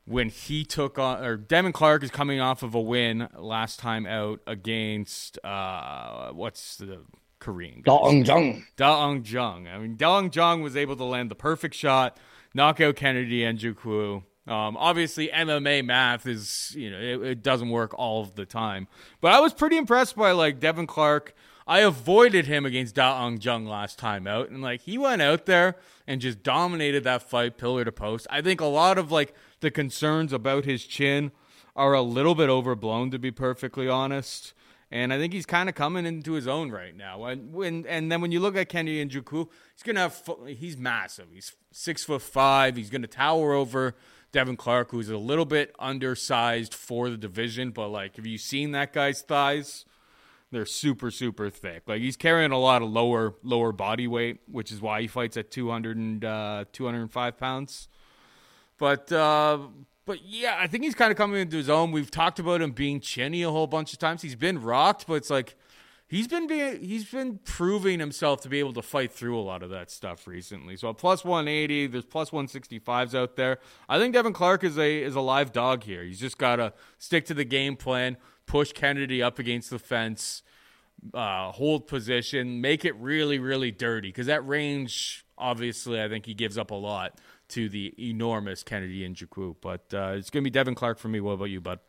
when he took on, or Devin Clark is coming off of a win last time out against, uh, what's the Korean? Da Un Jung. Da Un Jung. I mean, Da Un Jung was able to land the perfect shot knockout Kennedy and Nzechukwu. Um, obviously, MMA math is you know it, it, doesn't work all of the time, but I was pretty impressed by like Devin Clark. I avoided him against Da Un Jung last time out, and like he went out there and just dominated that fight, pillar to post. I think a lot of like the concerns about his chin are a little bit overblown, to be perfectly honest. And I think he's kind of coming into his own right now. And when and then when you look at Kennedy Nzechukwu, he's gonna have he's massive. He's six foot five. He's gonna tower over Devin Clark, who's a little bit undersized for the division. But like, have you seen that guy's thighs? They're super super thick. Like he's carrying a lot of lower lower body weight, which is why he fights at 200 and uh, 205 pounds. But uh, but yeah, I think he's kind of coming into his own. We've talked about him being chinny a whole bunch of times. He's been rocked, but it's like he's been being he's been proving himself to be able to fight through a lot of that stuff recently. So plus 180, there's plus 165s out there. I think Devin Clark is a is a live dog here. He's just got to stick to the game plan, push Kennedy up against the fence, uh, hold position, make it really really dirty because that range obviously I think he gives up a lot to the enormous Kennedy and Nzechukwu. But uh, it's going to be Devin Clark for me. What about you, bud?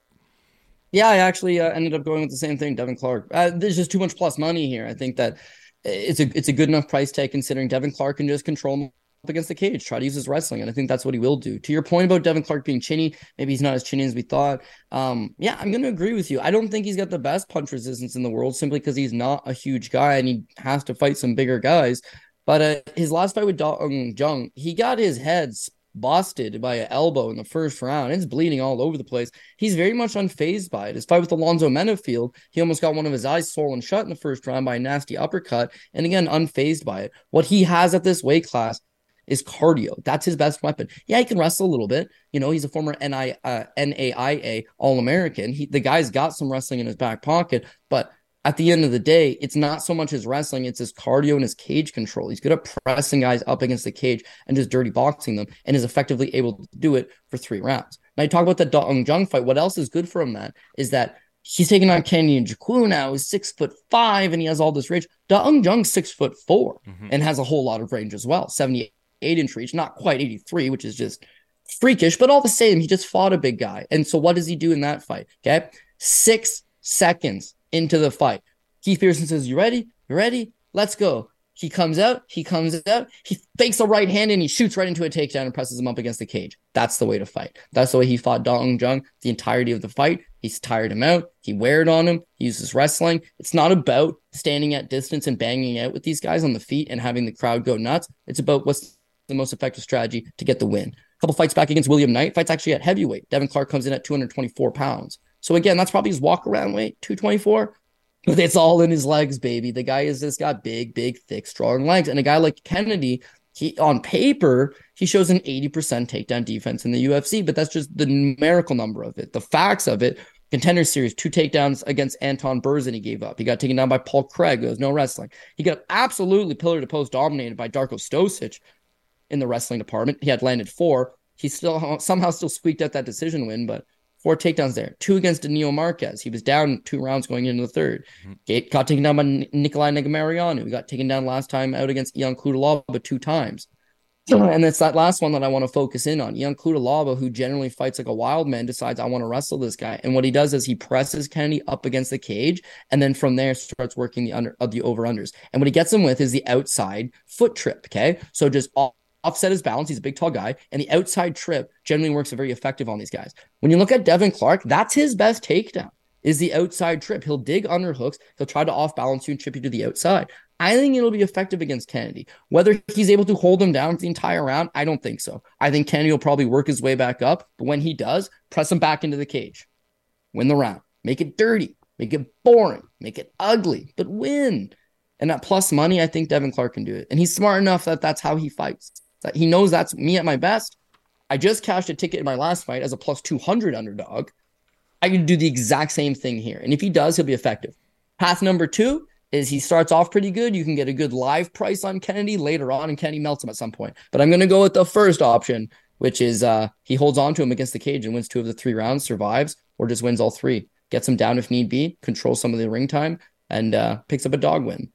Yeah, I actually uh, ended up going with the same thing, Devin Clark. Uh, there's just too much plus money here. I think that it's a it's a good enough price tag considering Devin Clark can just control him up against the cage, try to use his wrestling, and I think that's what he will do. To your point about Devin Clark being chinny, maybe he's not as chinny as we thought. Um, yeah, I'm going to agree with you. I don't think he's got the best punch resistance in the world simply because he's not a huge guy and he has to fight some bigger guys. But uh, his last fight with Dong Jung, he got his head busted by an elbow in the first round. It's bleeding all over the place. He's very much unfazed by it. His fight with Alonzo Menifield, he almost got one of his eyes swollen shut in the first round by a nasty uppercut. And again, unfazed by it. What he has at this weight class is cardio. That's his best weapon. Yeah, he can wrestle a little bit. You know, he's a former NI, uh, NAIA All American. The guy's got some wrestling in his back pocket, but at the end of the day, it's not so much his wrestling, it's his cardio and his cage control. He's good at pressing guys up against the cage and just dirty boxing them and is effectively able to do it for three rounds. Now, you talk about the Dong Jung fight. What else is good for him, that is that he's taking on Kennedy Nzechukwu now, He's six foot five and he has all this range. Dong Jung's six foot 4 mm-hmm. and has a whole lot of range as well 78 inch reach, not quite 83, which is just freakish, but all the same, he just fought a big guy. And so, what does he do in that fight? Okay. Six seconds into the fight. Keith Peterson says, You ready? You ready? Let's go. He comes out, he comes out, he fakes a right hand and he shoots right into a takedown and presses him up against the cage. That's the way to fight. That's the way he fought Dong Jung the entirety of the fight. He's tired him out. He weared on him. He uses wrestling. It's not about standing at distance and banging out with these guys on the feet and having the crowd go nuts. It's about what's the most effective strategy to get the win. A couple fights back against William Knight, fights actually at heavyweight. Devin Clark comes in at 224 pounds. So again, that's probably his walk around weight, 224. But it's all in his legs, baby. The guy is just got big, big, thick, strong legs. And a guy like Kennedy, he on paper, he shows an 80% takedown defense in the UFC, but that's just the numerical number of it. The facts of it, contender series, two takedowns against Anton Burza, he gave up. He got taken down by Paul Craig. There was no wrestling. He got absolutely pillar to post dominated by Darko Stosic in the wrestling department. He had landed four. He still somehow still squeaked out that decision win, but Four takedowns there. Two against Danilo Marques. He was down two rounds going into the 3rd mm-hmm. Got taken down by Nicolae Negumereanu. He got taken down last time out against Ion Cutelaba two times. And it's that last one that I want to focus in on. Ion Cutelaba, who generally fights like a wild man, decides I want to wrestle this guy. And what he does is he presses Kennedy up against the cage, and then from there starts working the under of the over unders. And what he gets him with is the outside foot trip. Okay, so just all offset his balance. He's a big, tall guy. And the outside trip generally works very effective on these guys. When you look at Devin Clark, that's his best takedown is the outside trip. He'll dig under hooks. He'll try to off balance you and trip you to the outside. I think it'll be effective against Kennedy. Whether he's able to hold him down for the entire round, I don't think so. I think Kennedy will probably work his way back up. But when he does, press him back into the cage. Win the round. Make it dirty. Make it boring. Make it ugly, but win. And at plus money, I think Devin Clark can do it. And he's smart enough that that's how he fights. He knows that's me at my best. I just cashed a ticket in my last fight as a plus 200 underdog. I can do the exact same thing here. And if he does, he'll be effective. Path number two is he starts off pretty good. You can get a good live price on Kennedy later on, and Kennedy melts him at some point. But I'm going to go with the first option, which is uh, he holds on to him against the cage and wins two of the three rounds, survives, or just wins all three. Gets him down if need be, controls some of the ring time, and uh, picks up a dog win.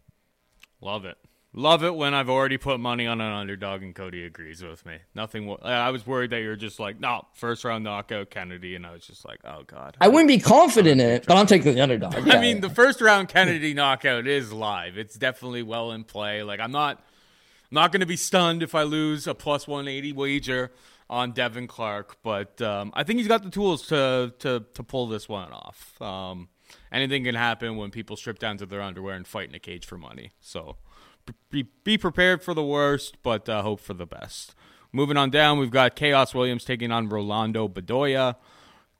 Love it. Love it when I've already put money on an underdog and Cody agrees with me. Nothing. I was worried that you're just like, no, first round knockout Kennedy, and I was just like, oh god. I wouldn't be confident in it, but I'm taking the underdog. Yeah, I mean, yeah. the first round Kennedy knockout is live. It's definitely well in play. Like I'm not, I'm not going to be stunned if I lose a plus 180 wager. on Devin Clark, but um, I think he's got the tools to to to pull this one off. Um, anything can happen when people strip down to their underwear and fight in a cage for money. So be be prepared for the worst, but uh, hope for the best. Moving on down, we've got Khaos Williams taking on Rolando Bedoya.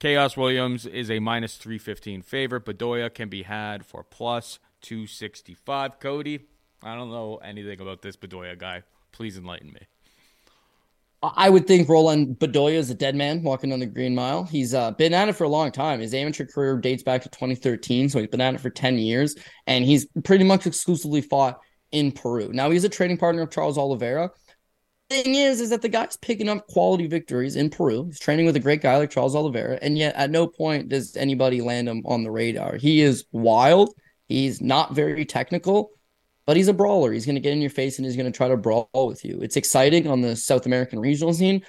Khaos Williams is a minus 315 favorite. Bedoya can be had for plus 265. Cody, I don't know anything about this Bedoya guy. Please enlighten me. I would think Roland Bedoya is a dead man walking on the green mile. He's uh, been at it for a long time. His amateur career dates back to 2013, so he's been at it for 10 years, and he's pretty much exclusively fought in Peru. Now he's a training partner of Charles Oliveira. Thing is, is that the guy's picking up quality victories in Peru. He's training with a great guy like Charles Oliveira, and yet at no point does anybody land him on the radar. He is wild. He's not very technical, but he's a brawler. He's going to get in your face and he's going to try to brawl with you. It's exciting on the South American regional scene.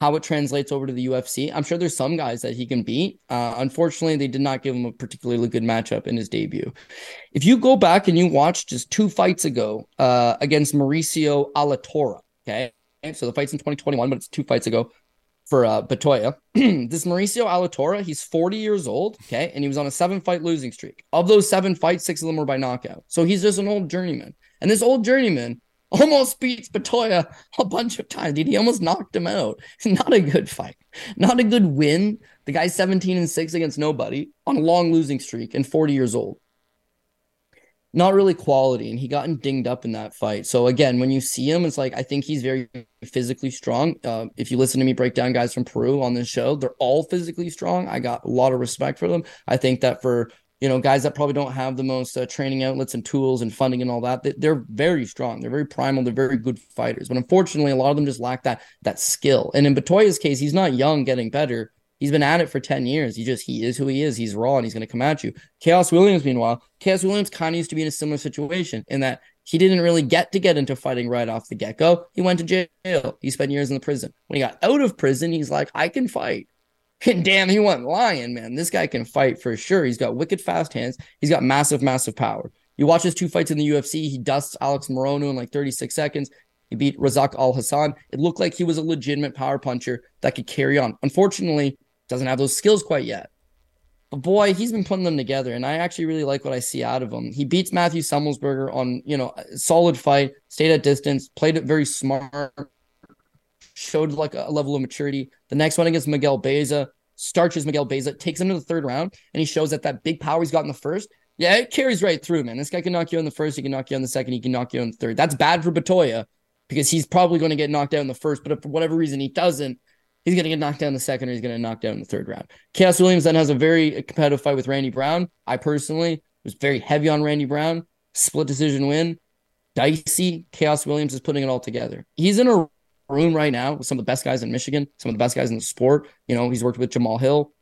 How it translates over to the UFC, I'm sure there's some guys that he can beat. Uh, unfortunately, they did not give him a particularly good matchup in his debut. If you go back and you watch just two fights ago uh, against Mauricio Alatorra, okay, so the fight's in 2021, but it's two fights ago for uh, Bedoya. this Mauricio Alatorra, he's 40 years old, okay, and he was on a seven fight losing streak. Of those seven fights, six of them were by knockout. So he's just an old journeyman. And this old journeyman almost beats Bedoya a bunch of times. Dude, he almost knocked him out. Not a good fight. Not a good win. The guy's 17 and 6 against nobody on a long losing streak and 40 years old not really quality and he gotten dinged up in that fight so again when you see him it's like i think he's very physically strong uh, if you listen to me break down guys from peru on this show they're all physically strong i got a lot of respect for them i think that for you know guys that probably don't have the most uh, training outlets and tools and funding and all that they're very strong they're very primal they're very good fighters but unfortunately a lot of them just lack that that skill and in bedoya's case he's not young getting better He's been at it for 10 years. He just, he is who he is. He's raw and he's going to come at you. Khaos Williams, meanwhile, Khaos Williams kind of used to be in a similar situation in that he didn't really get to get into fighting right off the get go. He went to jail. He spent years in the prison. When he got out of prison, he's like, I can fight. And damn, he wasn't lying, man. This guy can fight for sure. He's got wicked fast hands. He's got massive, massive power. You watch his two fights in the UFC, he dusts Alex Morono in like 36 seconds. He beat Razak Alhassan. It looked like he was a legitimate power puncher that could carry on. Unfortunately, doesn't have those skills quite yet. But boy, he's been putting them together, and I actually really like what I see out of him. He beats Matthew Semelsberger on, you know, solid fight, stayed at distance, played it very smart, showed like a level of maturity. The next one against Miguel Baeza starches Miguel Baeza, takes him to the third round, and he shows that that big power he's got in the first, yeah, it carries right through, man. This guy can knock you on the first, he can knock you on the second, he can knock you on the third. That's bad for Bedoya because he's probably going to get knocked out in the first, but if for whatever reason he doesn't, He's going to get knocked down in the second, or he's going to knock down in the third round. Khaos Williams then has a very uh, competitive fight with Randy Brown. I personally was very heavy on Randy Brown. Split decision win. Dicey. Khaos Williams is putting it all together. He's in a room right now with some of the best guys in Michigan, some of the best guys in the sport. You know, he's worked with Jamal Hill.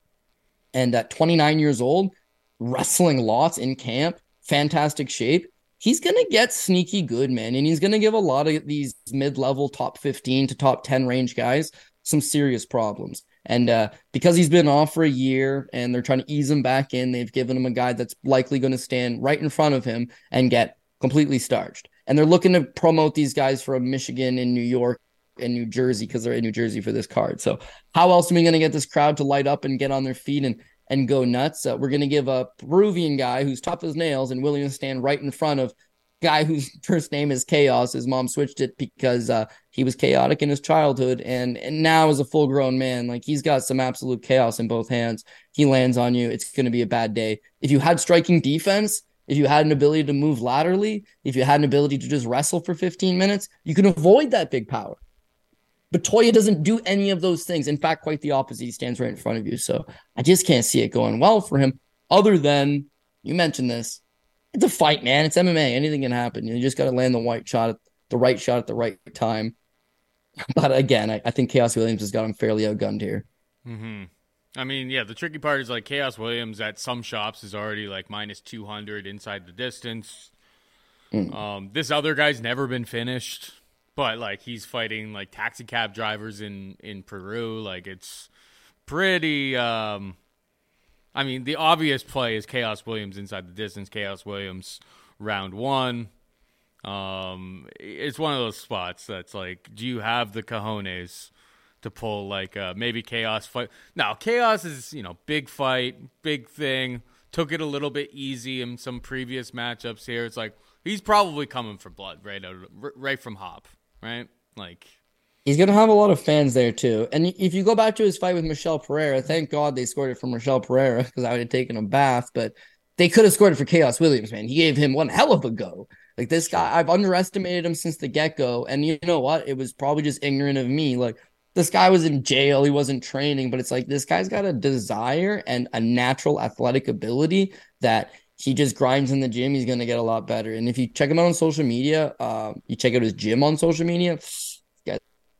And at 29 years old, wrestling lots in camp, fantastic shape. He's going to get sneaky good, man. And he's going to give a lot of these mid level top 15 to top 10 range guys some serious problems. And uh, because he's been off for a year and they're trying to ease him back in, they've given him a guy that's likely going to stand right in front of him and get completely starched. And they're looking to promote these guys from Michigan and New York and New Jersey because they're in New Jersey for this card. So how else are we going to get this crowd to light up and get on their feet and and go nuts? Uh, we're going to give a Peruvian guy who's tough as nails and willing to stand right in front of guy whose first name is Khaos. His mom switched it because uh, he was chaotic in his childhood, and, and now as a full grown man, like he's got some absolute chaos in both hands. He lands on you, it's going to be a bad day. If you had striking defense, if you had an ability to move laterally, if you had an ability to just wrestle for 15 minutes, you can avoid that big power. Bedoya doesn't do any of those things. In fact, quite the opposite. He stands right in front of you. So I just can't see it going well for him, other than you mentioned this it's a fight, man. It's MMA. Anything can happen. You just got to land the white shot, the right shot at the right time. But again, I, I think Khaos Williams has got him fairly outgunned here. Mm-hmm. I mean, yeah, the tricky part is like Khaos Williams at some shops is already like minus 200 inside the distance. Mm. Um, this other guy's never been finished, but like he's fighting like taxi cab drivers in in Peru. Like it's pretty um I mean, the obvious play is Khaos Williams inside the distance. Khaos Williams round one. Um, it's one of those spots that's like, do you have the cojones to pull like uh, maybe chaos fight. Now chaos is you know big fight, big thing. Took it a little bit easy in some previous matchups here. It's like he's probably coming for blood right out, right from hop, right? Like He's going to have a lot of fans there too. And if you go back to his fight with Michel Pereira, thank God they scored it for Michel Pereira because I would have taken a bath. But they could have scored it for Khaos Williams, man. He gave him one hell of a go. Like this guy, I've underestimated him since the get go. And you know what? It was probably just ignorant of me. Like this guy was in jail, he wasn't training, but it's like this guy's got a desire and a natural athletic ability that he just grinds in the gym. He's going to get a lot better. And if you check him out on social media, uh, you check out his gym on social media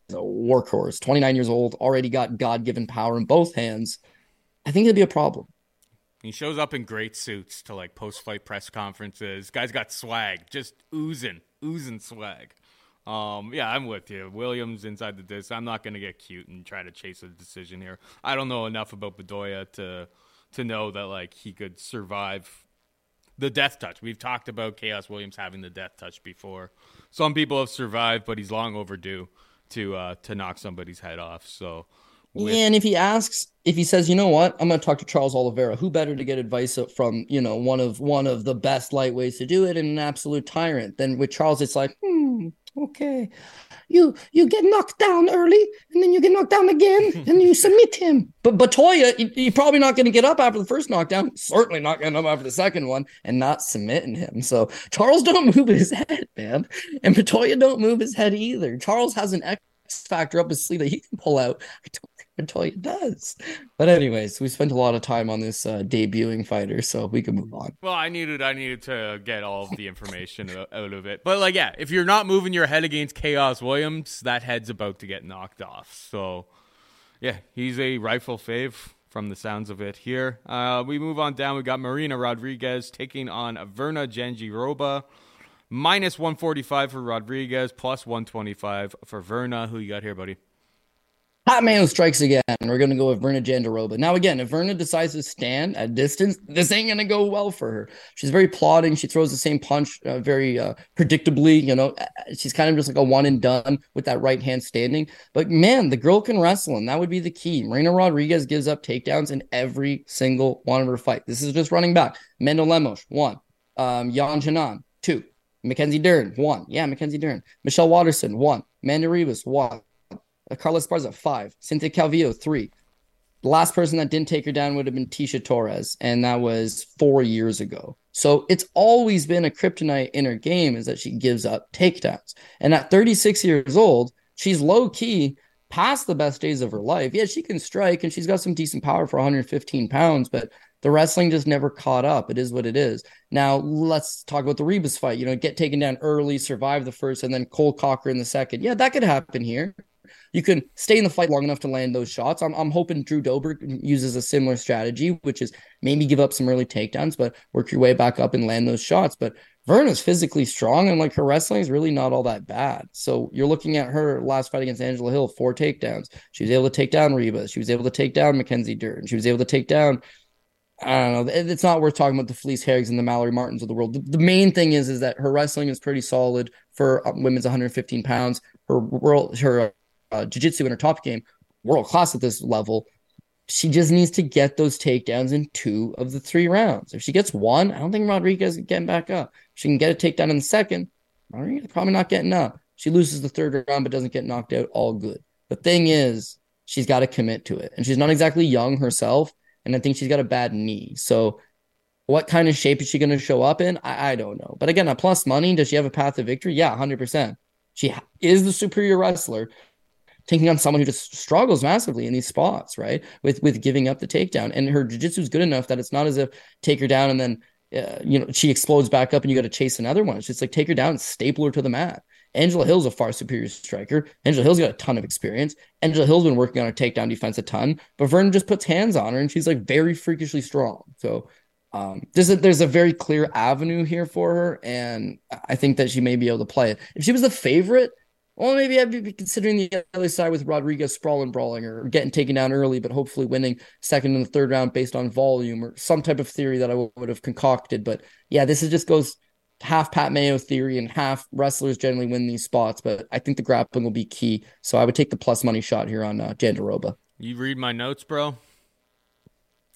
He's a workhorse, 29 years old, already got God given power in both hands. I think it'd be a problem. He shows up in great suits to like post fight press conferences. Guy's got swag, just oozing, oozing swag. Um, yeah, I'm with you. Williams inside the disc. I'm not going to get cute and try to chase a decision here. I don't know enough about Bedoya to to know that like he could survive the death touch. We've talked about Khaos Williams having the death touch before. Some people have survived, but he's long overdue to uh, to knock somebody's head off. So. With- yeah, and if he asks, if he says, you know what, I'm going to talk to Charles Oliveira. Who better to get advice from, you know, one of one of the best lightweights to do it, and an absolute tyrant. Then with Charles, it's like, hmm, okay, you you get knocked down early, and then you get knocked down again, and you submit him. But Bedoya, you're probably not going to get up after the first knockdown. Certainly not going to up after the second one, and not submitting him. So Charles don't move his head, man, and Bedoya don't move his head either. Charles has an X factor up his sleeve that he can pull out. I don't until it does. But anyways, we spent a lot of time on this uh, debuting fighter, so we can move on. Well, I needed I needed to get all of the information out of it. But like, yeah, if you're not moving your head against Khaos Williams, that head's about to get knocked off. So, yeah, he's a rifle fave from the sounds of it here. Uh, we move on down. We got Marina Rodriguez taking on Virna Jandiroba. Minus 145 for Rodriguez, plus 125 for Virna. Who you got here, buddy? Hot man strikes again. We're going to go with Virna Jandiroba. Now, again, if Virna decides to stand at distance, this ain't going to go well for her. She's very plodding. She throws the same punch uh, very uh, predictably. You know, she's kind of just like a one and done with that right hand standing. But man, the girl can wrestle, and that would be the key. Marina Rodriguez gives up takedowns in every single one of her fight. This is just running back. Mendo Lemos, one. Um, Yan Xiaonan, two. Mackenzie Dern, one. Yeah, Mackenzie Dern. Michelle Waterson, one. Amanda Ribas, one. Carla Esparza, five. Cynthia Calvillo, three. The last person that didn't take her down would have been Tecia Torres, and that was four years ago. So it's always been a kryptonite in her game is that she gives up takedowns. And at 36 years old, she's low key past the best days of her life. Yeah, she can strike and she's got some decent power for 115 pounds, but the wrestling just never caught up. It is what it is. Now let's talk about the Ribas fight. You know, get taken down early, survive the first, and then Cole cocker in the second. Yeah, that could happen here you can stay in the fight long enough to land those shots. I'm, I'm hoping Drew Dober uses a similar strategy, which is maybe give up some early takedowns, but work your way back up and land those shots. But Virna's physically strong and like her wrestling is really not all that bad. So you're looking at her last fight against Angela Hill, four takedowns. She was able to take down Reba. She was able to take down Mackenzie Dern. She was able to take down I don't know. It's not worth talking about the Felice Herrigs and the Mallory Martins of the world. The, the, main thing is is that her wrestling is pretty solid for uh, women's 115 pounds. Her world, her uh, jiu-jitsu in her top game, world class at this level. She just needs to get those takedowns in two of the three rounds. If she gets one, I don't think Rodriguez is getting back up. If she can get a takedown in the second, Rodriguez probably not getting up. She loses the third round but doesn't get knocked out. All good. The thing is, she's got to commit to it, and she's not exactly young herself. And I think she's got a bad knee. So, what kind of shape is she going to show up in? I, I don't know. But again, a plus money. Does she have a path to victory? Yeah, hundred percent. She is the superior wrestler taking on someone who just struggles massively in these spots, right? With with giving up the takedown. And her jiu-jitsu is good enough that it's not as if take her down and then uh, you know she explodes back up and you got to chase another one. It's just like take her down, and staple her to the mat. Angela Hill's a far superior striker. Angela Hill's got a ton of experience. Angela Hill's been working on her takedown defense a ton, but Vernon just puts hands on her and she's like very freakishly strong. So um, there's a there's a very clear avenue here for her, and I think that she may be able to play it. If she was the favorite, well, maybe I'd be considering the other side with Rodriguez sprawling, brawling, or getting taken down early, but hopefully winning second and the third round based on volume or some type of theory that I would have concocted. But yeah, this is just goes half Pat Mayo theory and half wrestlers generally win these spots, but I think the grappling will be key. So I would take the plus money shot here on uh, Jandiroba. You read my notes, bro.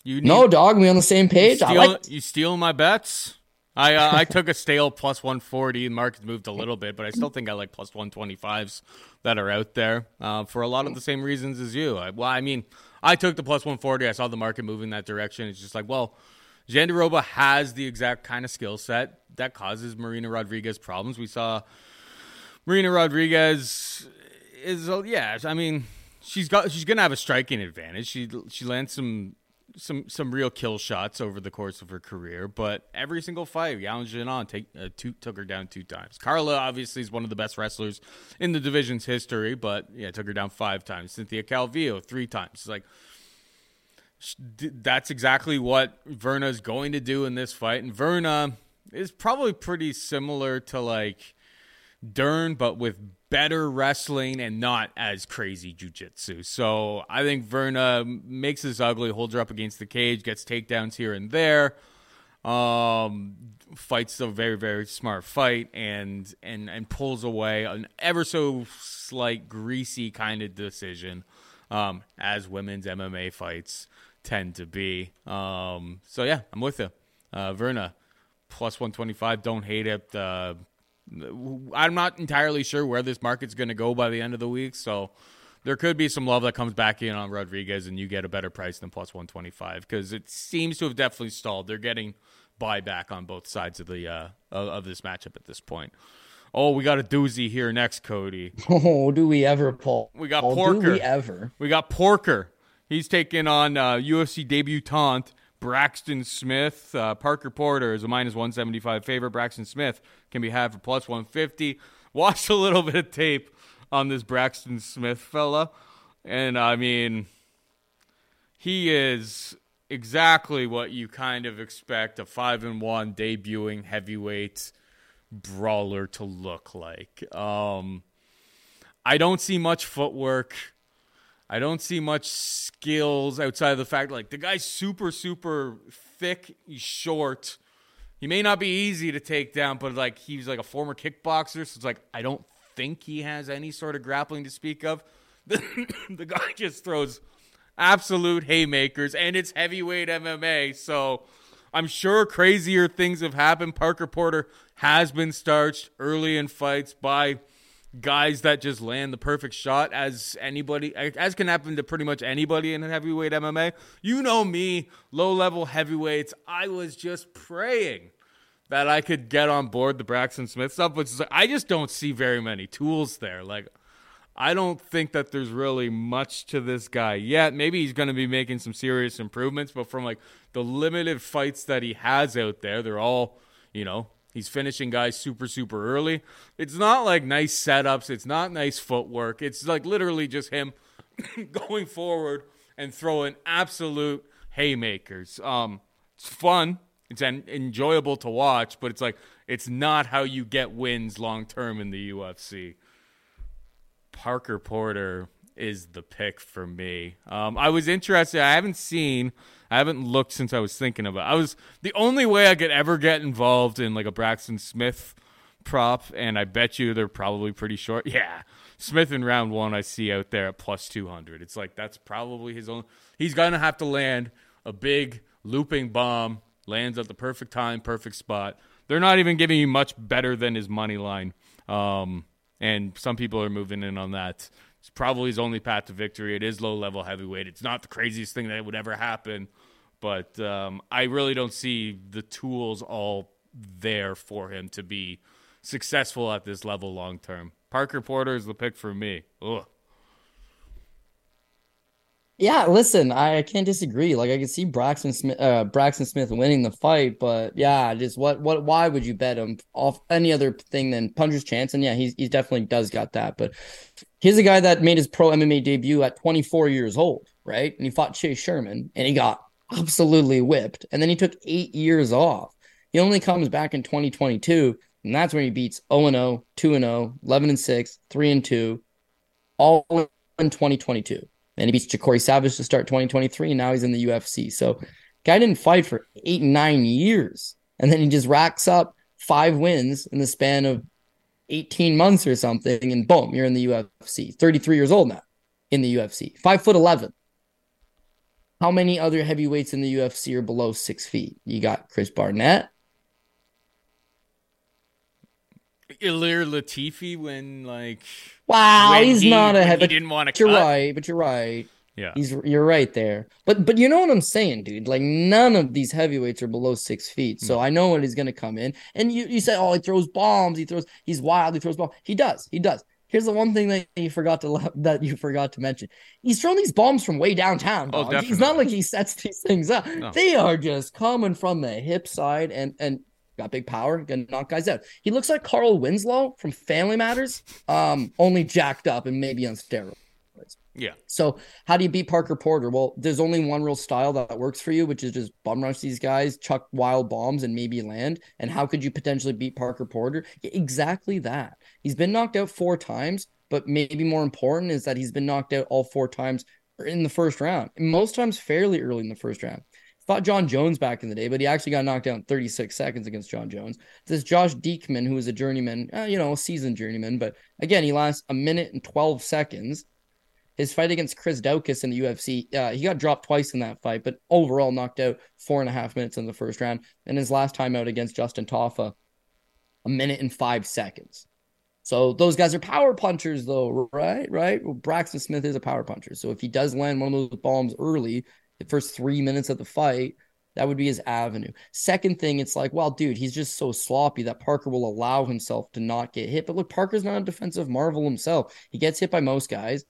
You need, no dog. We on the same page. You steal, like... you steal my bets. I uh, I took a stale plus 140. The market's moved a little bit, but I still think I like plus 125s that are out there uh, for a lot of the same reasons as you. I, well, I mean, I took the plus 140. I saw the market moving that direction. It's just like, well, Jandiroba has the exact kind of skill set that causes Marina Rodriguez problems. We saw Marina Rodriguez is, yeah, I mean, she's got she's gonna have a striking advantage. She she lands some some some real kill shots over the course of her career, but every single fight, Yan Xiaonan take uh, two, took her down two times. Carla obviously is one of the best wrestlers in the division's history, but yeah, took her down five times. Cynthia Calvillo three times. It's like that's exactly what Virna is going to do in this fight, and Virna is probably pretty similar to like Dern, but with better wrestling and not as crazy jujitsu. So I think Virna makes this ugly, holds her up against the cage, gets takedowns here and there. Um, fights a very very smart fight and and and pulls away an ever so slight greasy kind of decision, um, as women's MMA fights tend to be. Um, so yeah, I'm with you, uh, Virna. Plus 125. Don't hate it. Uh, I'm not entirely sure where this market's going to go by the end of the week, so there could be some love that comes back in on Rodriguez, and you get a better price than plus 125 because it seems to have definitely stalled. They're getting buyback on both sides of the uh, of, this matchup at this point. Oh, we got a doozy here next, Cody. Oh, do we ever, Paul? We got oh, Porker. Do we ever? We got Porker. He's taking on uh, UFC debutant Braxton Smith. Uh, Parker Porter is a minus 175 favorite. Braxton Smith can be had for plus 150. Watched a little bit of tape on this Braxton Smith fella. And I mean, he is exactly what you kind of expect a 5 and 1 debuting heavyweight brawler to look like. Um, I don't see much footwork. I don't see much skills outside of the fact like the guy's super super thick, he's short. He may not be easy to take down, but like he's like a former kickboxer, so it's like I don't think he has any sort of grappling to speak of. The, guy just throws absolute haymakers, and it's heavyweight MMA, so I'm sure crazier things have happened. Parker Porter has been starched early in fights by guys that just land the perfect shot as anybody as can happen to pretty much anybody in heavyweight MMA. You know me, low level heavyweights. I was just praying that I could get on board the Braxton Smith stuff, which is I just don't see very many tools there. Like I don't think that there's really much to this guy yet. Maybe he's going to be making some serious improvements, but from like the limited fights that he has out there, they're all, you know, He's finishing guys super, super early. It's not like nice setups. It's not nice footwork. It's like literally just him going forward and throwing absolute haymakers. Um, it's fun. It's enjoyable to watch, but it's like it's not how you get wins long term in the UFC. Parker Porter is the pick for me. Um, I was interested. I haven't seen I haven't looked since I was thinking about. It. I was the only way I could ever get involved in like a Braxton Smith prop, and I bet you they're probably pretty short. Yeah, Smith in round one, I see out there at plus two hundred. It's like that's probably his own. He's gonna have to land a big looping bomb, lands at the perfect time, perfect spot. They're not even giving you much better than his money line. Um, and some people are moving in on that. It's probably his only path to victory. It is low level heavyweight. It's not the craziest thing that would ever happen, but um, I really don't see the tools all there for him to be successful at this level long term. Parker Porter is the pick for me. Ugh. Yeah, listen, I can't disagree. Like I can see Braxton Smith, uh, Braxton Smith winning the fight, but yeah, just what, what, why would you bet him off any other thing than Puncher's chance? And yeah, he's he definitely does got that. But he's a guy that made his pro MMA debut at 24 years old, right? And he fought Chase Sherman, and he got absolutely whipped. And then he took eight years off. He only comes back in 2022, and that's when he beats 0 0, 2 0, 11 and 6, 3 and 2, all in 2022. And he beats Jacory Savage to start 2023, and now he's in the UFC. So, guy didn't fight for eight nine years, and then he just racks up five wins in the span of 18 months or something, and boom, you're in the UFC. 33 years old now in the UFC. Five foot 11. How many other heavyweights in the UFC are below six feet? You got Chris Barnett. Ilir Latifi when like Wow, when he's he, not a when heavy. he didn't want to You're cut. right, but you're right. Yeah. He's you're right there. But but you know what I'm saying, dude? Like none of these heavyweights are below six feet. So No. I know when he's gonna come in. And you you say, oh, he throws bombs, he throws he's wild, he throws bombs. He does, he does. Here's the one thing that you forgot to le- that you forgot to mention. He's throwing these bombs from way downtown. Oh, dog. He's not like he sets these things up. No. They are just coming from the hip side and and got big power, gonna knock guys out. He looks like Carl Winslow from Family Matters, um, only jacked up and maybe on steroids. Yeah. So how do you beat Parker Porter? Well, there's only one real style that works for you, which is just bum rush these guys, chuck wild bombs, and maybe land. And how could you potentially beat Parker Porter? Exactly that. He's been knocked out four times, but maybe more important is that he's been knocked out all four times in the first round. Most times fairly early in the first round. Fought Jon Jones back in the day, but he actually got knocked in 36 seconds against Jon Jones. This Josh Diekman, who is a journeyman, uh, you know, a seasoned journeyman, but again, he lasts a minute and 12 seconds. His fight against Chris Daukaus in the UFC, uh, he got dropped twice in that fight, but overall knocked out four and a half minutes in the first round. And his last time out against Justin Tafa, a minute and five seconds. So those guys are power punchers, though, right? Right? Well, Braxton Smith is a power puncher. So if he does land one of those bombs early, the first three minutes of the fight, that would be his avenue. Second thing, it's like, well, dude, he's just so sloppy that Parker will allow himself to not get hit. But look, Parker's not a defensive marvel himself. He gets hit by most guys.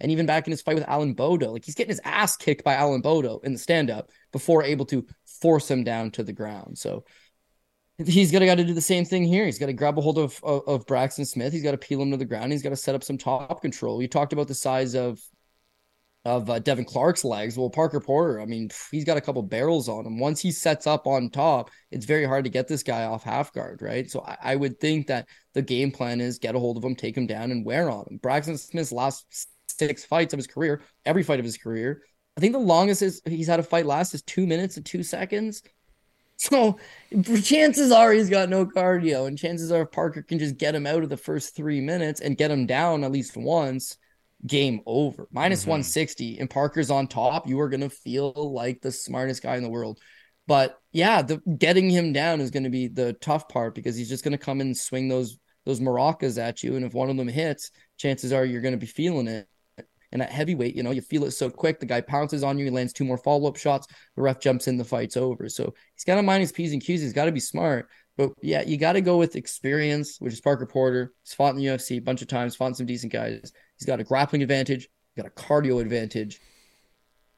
And even back in his fight with Alan Baudot, like he's getting his ass kicked by Alan Baudot in the stand up before able to force him down to the ground. So he's gonna got to do the same thing here. He's got to grab a hold of, of of Braxton Smith. He's got to peel him to the ground. He's got to set up some top control. You talked about the size of of uh, Devin Clark's legs. Well, Parker Porter, I mean, he's got a couple barrels on him. Once he sets up on top, it's very hard to get this guy off half guard, right? So I, I would think that the game plan is get a hold of him, take him down, and wear on him. Braxton Smith's last six fights of his career, every fight of his career, I think the longest is he's had a fight last is two minutes and two seconds. So chances are he's got no cardio, and chances are Parker can just get him out of the first three minutes and get him down at least once, game over. Minus Mhm. 160, and Parker's on top. You are gonna feel like the smartest guy in the world. But yeah, the getting him down is going to be the tough part because he's just going to come and swing those those maracas at you, and if one of them hits, chances are you're going to be feeling it. And at heavyweight, you know, you feel it so quick. The guy pounces on you, he lands two more follow up shots. The ref jumps in, the fight's over. So he's got to mind his P's and Q's. He's got to be smart. But yeah, you got to go with experience, which is Parker Porter. He's fought in the UFC a bunch of times, fought some decent guys. He's got a grappling advantage, he's got a cardio advantage.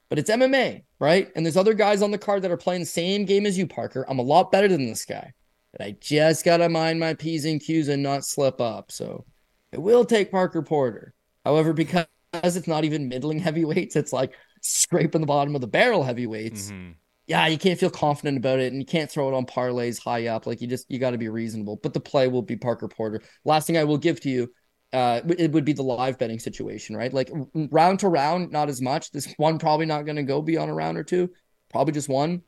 But it's MMA, right? And there's other guys on the card that are playing the same game as you, Parker. I'm a lot better than this guy. But I just got to mind my P's and Q's and not slip up. So it will take Parker Porter. However, because it's not even middling heavyweights, it's like scraping the bottom of the barrel heavyweights. Mhm. Yeah, you can't feel confident about it and you can't throw it on parlays high up. Like you just you got to be reasonable. But the play will be Parker Porter. Last thing I will give to you uh it would be the live betting situation, right? Like round to round, not as much. This one probably not going to go beyond a round or two, probably just one.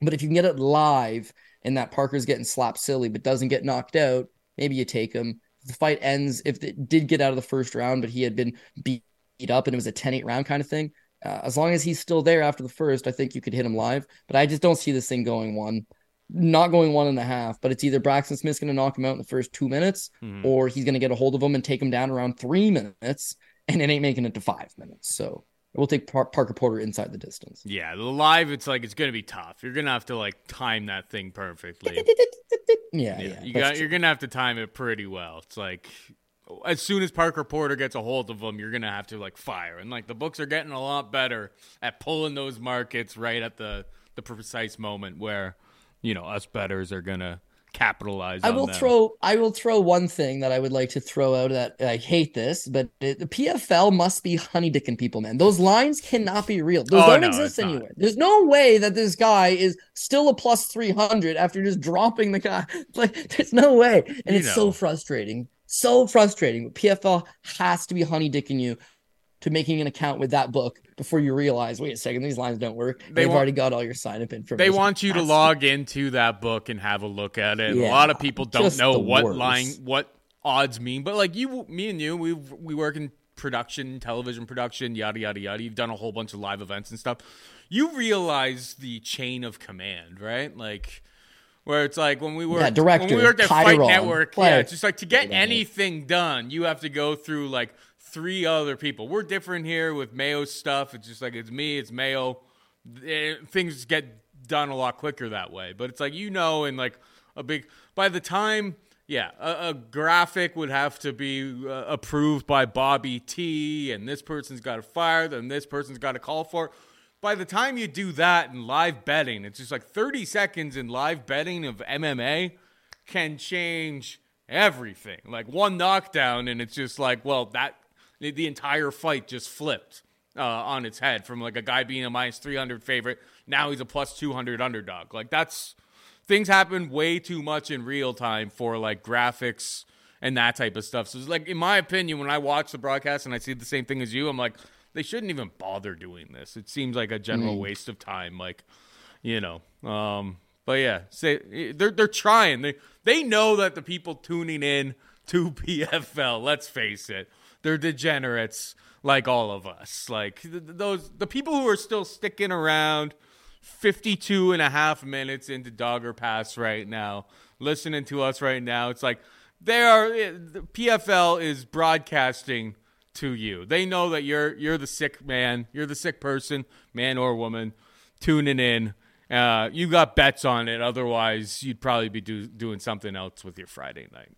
But if you can get it live and that Parker's getting slapped silly but doesn't get knocked out, maybe you take him. The fight ends, if it did get out of the first round, but he had been beat up and it was a 10 8 round kind of thing, uh, as long as he's still there after the first, I think you could hit him live. But I just don't see this thing going one, not going one and a half. But it's either Braxton Smith's going to knock him out in the first two minutes, Mhm. or he's going to get a hold of him and take him down around three minutes, and it ain't making it to five minutes. So we'll take Par- Parker Porter inside the distance. Yeah, the live, it's like it's gonna be tough. You're gonna have to like time that thing perfectly. Yeah, Yeah, yeah. you got you're gonna have to time it pretty well. It's like as soon as Parker Porter gets a hold of them, you're gonna have to like fire. And like the books are getting a lot better at pulling those markets right at the the precise moment where you know us betters are gonna capitalize. I will them. throw. I will throw one thing that I would like to throw out. That I hate this, but it, the PFL must be honey dicking people, man. Those lines cannot be real. Those Oh, don't no, exist it's not. anywhere. There's no way that this guy is still a plus three hundred after just dropping the guy. Like, there's no way, and You it's know. so frustrating. So frustrating. But PFL has to be honey dicking you to making an account with that book before you realize, wait a second, these lines don't work. They have already got all your sign up information. They want you That's to log into that book and have a look at it. Yeah, a lot of people don't know what worst. line, what odds mean, but like you, me and you, we we work in production, television production, yada yada yada. You've done a whole bunch of live events and stuff. You realize the chain of command, right? Like where it's like when we were yeah, director, when we worked at Fight Network, play. yeah, it's just like to get anything done, you have to go through like three other people. We're different here with Mayo stuff. It's just like it's me, it's Mayo. It, eh, things get done a lot quicker that way. But it's like you know, and like a big by the time. Yeah, a, a graphic would have to be uh, approved by Bobby T, and this person's got to fire, then this person's got to call for. It by the time you do that in live betting, it's just like 30 seconds in live betting of MMA can change everything. Like one knockdown, and it's just like, well, that the entire fight just flipped uh, on its head from like a guy being a minus 300 favorite. Now he's a plus 200 underdog. Like that's things happen way too much in real time for like graphics and that type of stuff. So it's like, in my opinion, when I watch the broadcast and I see the same thing as you, I'm like, they shouldn't even bother doing this. It seems like a general mm. waste of time. Like, you know, um, but yeah, say they're they're trying. They they know that the people tuning in to PFL, let's face it, they're degenerates like all of us. Like th- those the people who are still sticking around 52 and a half minutes into Dog or Pass right now, listening to us right now. It's like they are eh, PFL is broadcasting to you. They know that you're you're the sick man, you're the sick person, man or woman, tuning in. Uh, you got bets on it. Otherwise, you'd probably be do, doing something else with your Friday night.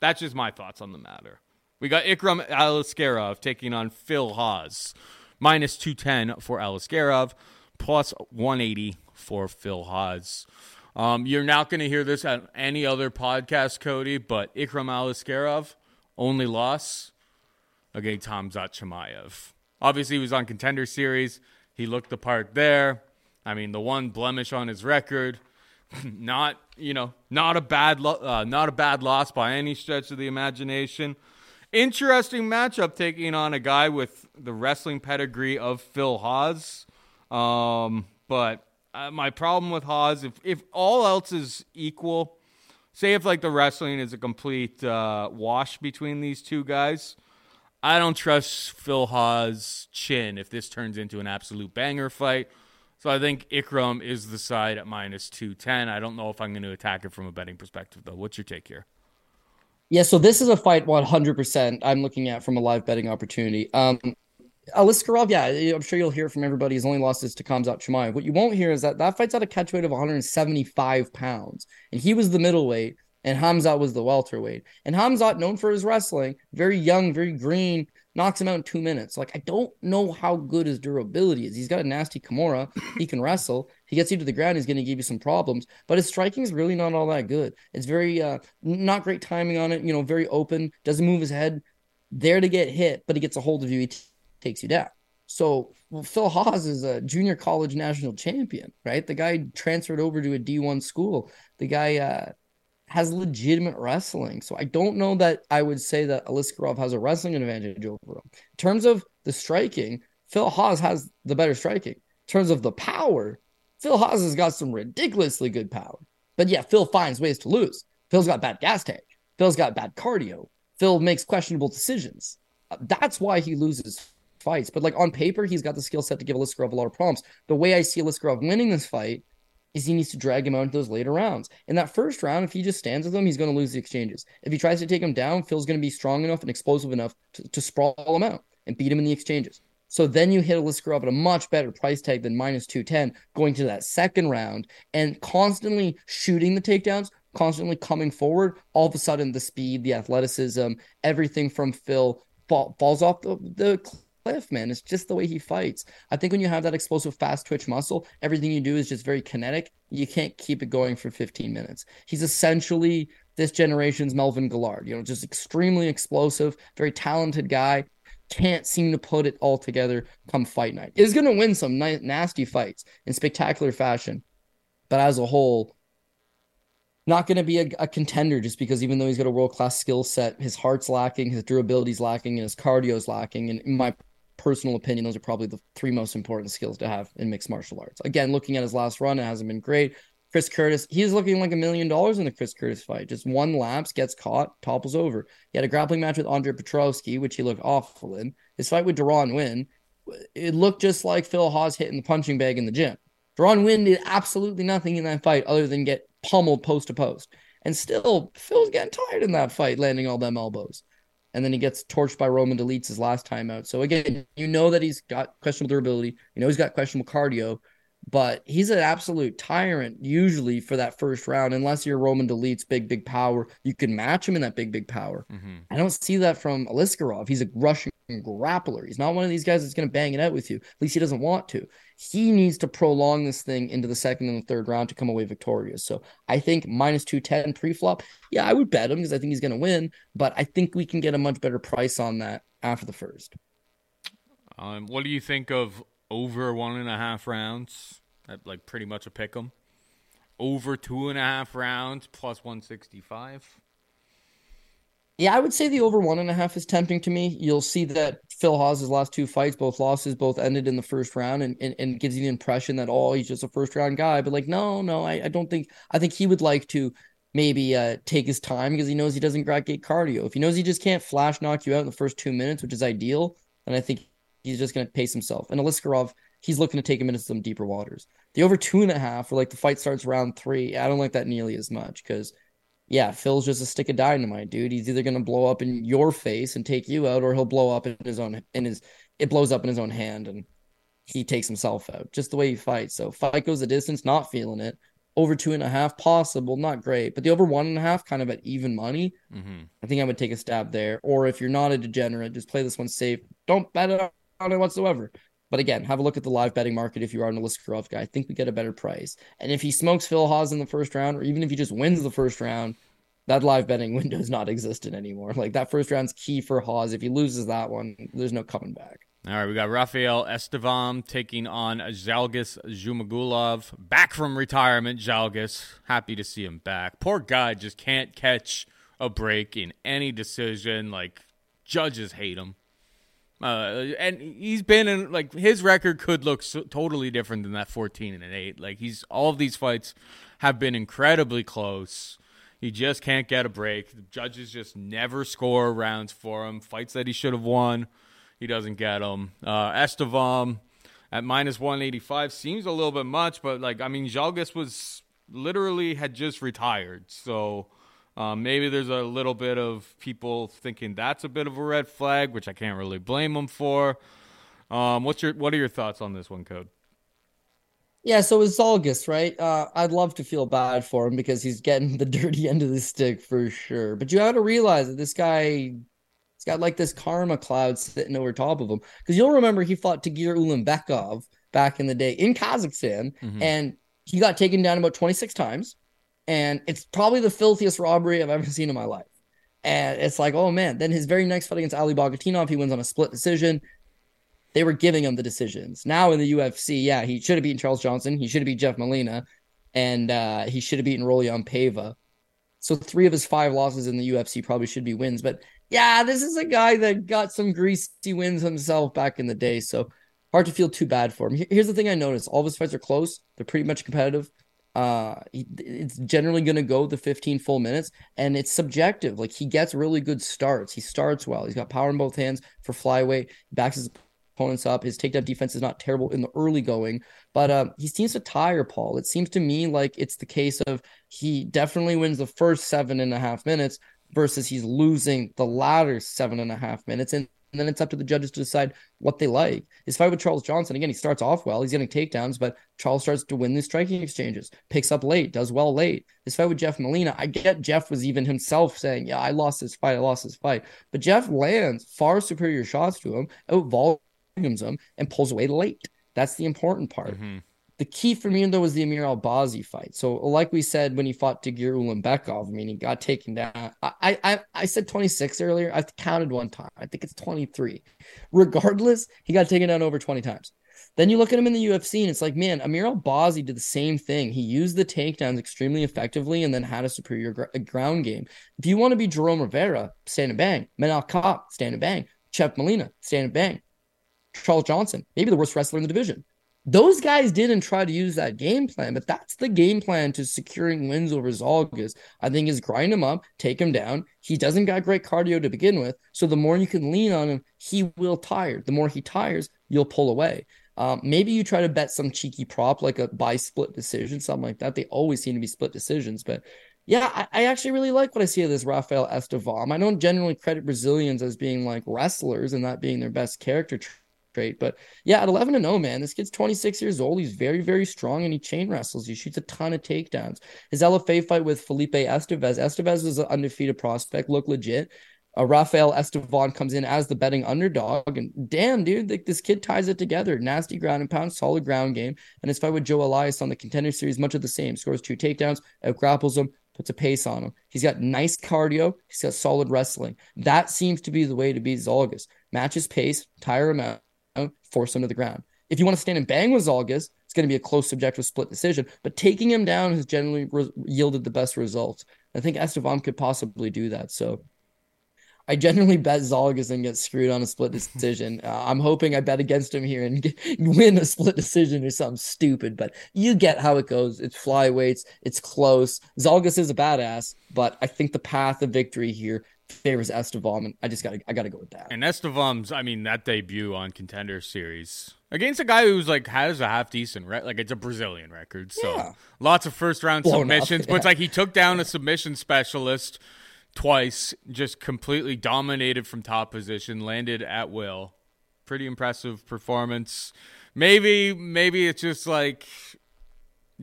That's just my thoughts on the matter. We got Ikram Aliskerov taking on Phil Hawes. Minus 210 for Aliskerov, plus 180 for Phil Hawes. Um, you're not going to hear this at any other podcast, Cody, but Ikram Aliskerov, only loss against Khamzat Chimaev. Obviously, he was on Contender Series. He looked the part there. I mean, the one blemish on his record, not you know, not a bad, lo- uh, not a bad loss by any stretch of the imagination. Interesting matchup taking on a guy with the wrestling pedigree of Phil Hawes. Um, but uh, my problem with Hawes, if if all else is equal, say if like the wrestling is a complete uh, wash between these two guys, I don't trust Phil Hawes' chin if this turns into an absolute banger fight. So I think Ikram is the side at minus 210. I don't know if I'm going to attack it from a betting perspective, though. What's your take here? Yeah, so this is a fight 100% I'm looking at from a live betting opportunity. Um, Aliskerov, yeah, I'm sure you'll hear from everybody. His only loss is to Khamzat Chimaev. What you won't hear is that that fight's at a catch weight of 175 pounds, and he was the middleweight and Khamzat was the welterweight. And Khamzat, known for his wrestling, very young, very green, knocks him out in two minutes. Like, I don't know how good his durability is. He's got a nasty Kimura. He can wrestle. He gets you to the ground. He's going to give you some problems, but his striking is really not all that good. It's very, uh, not great timing on it, you know, very open, doesn't move his head, there to get hit, but he gets a hold of you. He t- takes you down. So well, Phil Hawes is a junior college national champion, right? The guy transferred over to a D1 school. The guy, uh, has legitimate wrestling. So I don't know that I would say that Aliskerov has a wrestling advantage over him. In terms of the striking, Phil Hawes has the better striking. In terms of the power, Phil Hawes has got some ridiculously good power. But yeah, Phil finds ways to lose. Phil's got bad gas tank. Phil's got bad cardio. Phil makes questionable decisions. Uh, that's why he loses fights. But like on paper, he's got the skill set to give Aliskerov a lot of problems. The way I see Aliskerov winning this fight is he needs to drag him out into those later rounds. In that first round, if he just stands with him, he's going to lose the exchanges. If he tries to take him down, Phil's going to be strong enough and explosive enough to, to sprawl him out and beat him in the exchanges. So then you hit a Aliskerov at a much better price tag than minus 210 going to that second round and constantly shooting the takedowns, constantly coming forward. All of a sudden, the speed, the athleticism, everything from Phil fall, falls off the, the cliff, man. It's just the way he fights. I think when you have that explosive, fast twitch muscle, everything you do is just very kinetic. You can't keep it going for 15 minutes. He's essentially this generation's Melvin Guillard, you know, just extremely explosive, very talented guy. Can't seem to put it all together come fight night. Is going to win some nice, nasty fights in spectacular fashion. But as a whole, not going to be a, a, contender just because even though he's got a world class skill set, his heart's lacking, his durability's lacking, and his cardio's lacking. And my personal opinion, those are probably the three most important skills to have in mixed martial arts. Again, looking at his last run, it hasn't been great. Chris Curtis, he's looking like a million dollars in the Chris Curtis fight. Just one lapse, gets caught, topples over. He had a grappling match with Andre Petroski, which he looked awful in. His fight with Deron Winn, it looked just like Phil Hawes hitting the punching bag in the gym. Deron Winn did absolutely nothing in that fight other than get pummeled post to post. And still, Phil's getting tired in that fight, landing all them elbows. And then he gets torched by Roman Dolidze his last time out. So again, you know that he's got questionable durability. You know he's got questionable cardio but he's an absolute tyrant usually for that first round. Unless you're Roman Dolidze big, big power, you can match him in that big, big power. Mm-hmm. I don't see that from Aliskerov. He's a Russian grappler. He's not one of these guys that's going to bang it out with you. At least he doesn't want to. He needs to prolong this thing into the second and the third round to come away victorious. So I think minus 210 pre flop. Yeah, I would bet him because I think he's going to win, but I think we can get a much better price on that after the first. Um, what do you think of over one and a half rounds, like pretty much a pick 'em. Over two and a half rounds plus 165. Yeah, I would say the over one and a half is tempting to me. You'll see that Phil Hawes' last two fights, both losses, both ended in the first round, and, and, and gives you the impression that oh, he's just a first round guy. But like, no, no, I, I don't think. I think he would like to maybe uh, take his time because he knows he doesn't get cardio. If he knows he just can't flash knock you out in the first two minutes, which is ideal, then I think he's just going to pace himself. And Aliskerov, he's looking to take him into some deeper waters. The over two and a half, or like the fight starts round three, I don't like that nearly as much because, yeah, Phil's just a stick of dynamite, dude. He's either going to blow up in your face and take you out, or he'll blow up in his own in his it blows up in his own hand and he takes himself out. Just the way he fights. So fight goes the distance, not feeling it. Over two and a half, possible, not great, but the over one and a half, kind of at even money. Mm-hmm. I think I would take a stab there. Or if you're not a degenerate, just play this one safe. Don't bet it on it whatsoever. But again, have a look at the live betting market if you are an Aliskerov guy. I think we get a better price. And if he smokes Phil Hawes in the first round, or even if he just wins the first round, that live betting window is not existent anymore. Like that first round's key for Hawes. If he loses that one, there's no coming back. All right, we got Rafael Estevam taking on Zhalgas Zhumagulov. Back from retirement, Zhalgas. Happy to see him back. Poor guy just can't catch a break in any decision. Like, judges hate him. Uh, and he's been in like his record could look so, totally different than that 14 and an 8. Like he's all of these fights have been incredibly close. He just can't get a break. The judges just never score rounds for him. Fights that he should have won, he doesn't get them. Uh, Estevam at minus 185 seems a little bit much, but like I mean, Zhalgas was literally had just retired, so um, maybe there's a little bit of people thinking that's a bit of a red flag, which I can't really blame them for. Um, what's your what are your thoughts on this one, Code? Yeah, so it's Zhalgas, right? Uh, I'd love to feel bad for him because he's getting the dirty end of the stick for sure. But you have to realize that this guy, he's got like this karma cloud sitting over top of him. Because you'll remember he fought Tagir Ulanbekov back in the day in Kazakhstan, mm-hmm. and he got taken down about 26 times and it's probably the filthiest robbery I've ever seen in my life. And it's like, oh man. Then his very next fight against Ali Bagautinov, he wins on a split decision. They were giving him the decisions. Now in the UFC, yeah, he should have beaten Charles Johnson. He should have beat Jeff Molina, and uh, he should have beaten Raulian Paiva. So three of his five losses in the UFC probably should be wins. But yeah, this is a guy that got some greasy wins himself back in the day. So hard to feel too bad for him. Here's the thing I noticed: all of his fights are close. They're pretty much competitive uh it's generally going to go the 15 full minutes and it's subjective. Like he gets really good starts. He starts well. He's got power in both hands for flyweight backs his opponents up. His takedown defense is not terrible in the early going but uh, he seems to tire paul. It seems to me like it's the case of he definitely wins the first seven and a half minutes versus he's losing the latter seven and a half minutes. And then it's up to the judges to decide what they like. His fight with Charles Johnson, again, he starts off well. He's getting takedowns, but Charles starts to win the striking exchanges, picks up late, does well late. His fight with Jeff Molina, I get Jeff was even himself saying, Yeah, I lost this fight, I lost this fight. But Jeff lands far superior shots to him, out volumes him, and pulls away late. That's the important part. Mm-hmm. The key for me though was the Amir Albazi fight. So, like we said when he fought Tagir Ulanbekov, I mean, he got taken down. I, I I said 26 earlier. I counted one time. I think it's 23. Regardless, he got taken down over 20 times. Then you look at him in the UFC, and it's like, man, Amir Albazi did the same thing. He used the takedowns extremely effectively, and then had a superior gr- ground game. If you want to be Jerome Rivera, stand and bang. Manel Kape, stand and bang. Jeff Molina, stand and bang. Charles Johnson, maybe the worst wrestler in the division. Those guys didn't try to use that game plan, but that's the game plan to securing wins over Zhalgas. I think is grind him up, take him down. He doesn't got great cardio to begin with, so the more you can lean on him, he will tire. The more he tires, you'll pull away. Um, maybe you try to bet some cheeky prop like a buy split decision, something like that. They always seem to be split decisions, but yeah, I, I, actually really like what I see of this Rafael Estevam. I don't generally credit Brazilians as being like wrestlers and that being their best character trait, but yeah, at 11 and 0, man, this kid's 26 years old. He's very, very strong and he chain wrestles. He shoots a ton of takedowns. His LFA fight with Felipe Estevez, Estevez was an undefeated prospect, looked legit. Uh, Rafael Estevam comes in as the betting underdog, and damn, dude, like this kid ties it together. Nasty ground and pound, solid ground game, and his fight with Joe Elias on the contender series, much of the same. Scores two takedowns, out grapples him, puts a pace on him. He's got nice cardio. He's got solid wrestling. That seems to be the way to beat Zhalgas. Match his pace, tire him out, force him to the ground. If you want to stand and bang with Zhalgas, it's going to be a close subjective split decision. But taking him down has generally re- yielded the best results. I think Estevam could possibly do that. So I generally bet Zhalgas and get screwed on a split decision. Uh, I'm hoping I bet against him here and get, win a split decision or something stupid, but you get how it goes. It's flyweights, it's close. Zhalgas is a badass, but I think the path of victory here favors Estevam, and I just gotta I gotta go with that. And Estevam's, I mean, that debut on Contender Series against a guy who's like has a half decent right, like it's a Brazilian record, so yeah. lots of first round submissions. Up, yeah. But it's like he took down a submission specialist twice, just completely dominated from top position, landed at will. Pretty impressive performance. Maybe, maybe it's just like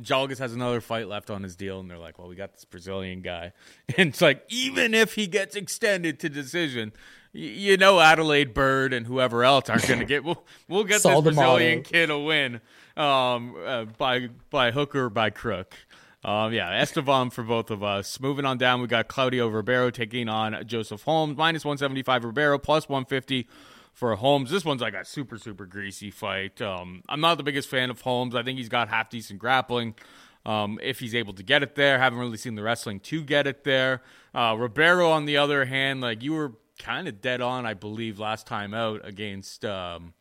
Zhalgas has another fight left on his deal, and they're like, "Well, we got this Brazilian guy," and it's like, even if he gets extended to decision, you know, Adalaide Byrd and whoever else aren't going to get. We'll we'll get this Brazilian kid a win, um, uh, by by hook or by crook. Um, yeah, Estevam for both of us. Moving on down, we got Claudio Ribeiro taking on Joseph Holmes. Minus 175 Ribeiro, plus 150 for Holmes. This one's like a super, super greasy fight. Um, I'm not the biggest fan of Holmes. I think he's got half decent grappling. Um, if he's able to get it there, haven't really seen the wrestling to get it there. Uh, Ribeiro, on the other hand, like you were kind of dead on, I believe, last time out against um,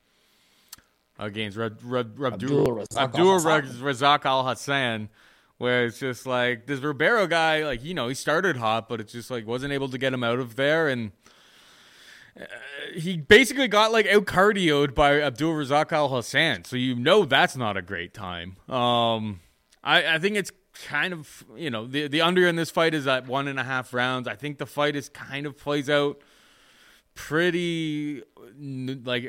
against Rad, Rad, Abdul, Abdul Razak Alhassan where it's just like this Ribeiro guy, like you know, he started hot, but it's just like wasn't able to get him out of there, and uh, he basically got like out cardioed by Abdul Razak Alhassan. So you know that's not a great time. Um, I I think it's kind of you know the the under in this fight is at one and a half rounds. I think the fight is kind of plays out pretty like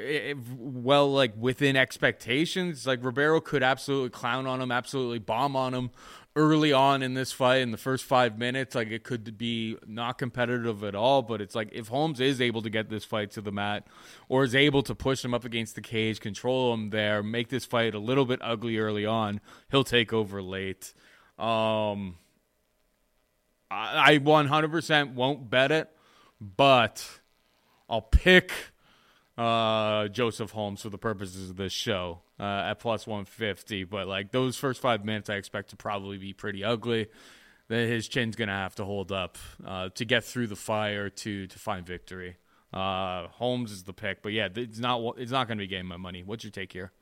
well like within expectations like ribeiro could absolutely clown on him absolutely bomb on him early on in this fight in the first five minutes like it could be not competitive at all but it's like if holmes is able to get this fight to the mat or is able to push him up against the cage control him there make this fight a little bit ugly early on he'll take over late. Um i 100% won't bet it but I'll pick uh, Joseph Holmes for the purposes of this show uh, at plus 150. But like those first five minutes, I expect to probably be pretty ugly. That his chin's gonna have to hold up uh, to get through the fire to to find victory. Uh, Holmes is the pick, but yeah, it's not it's not gonna be getting my money. What's your take here?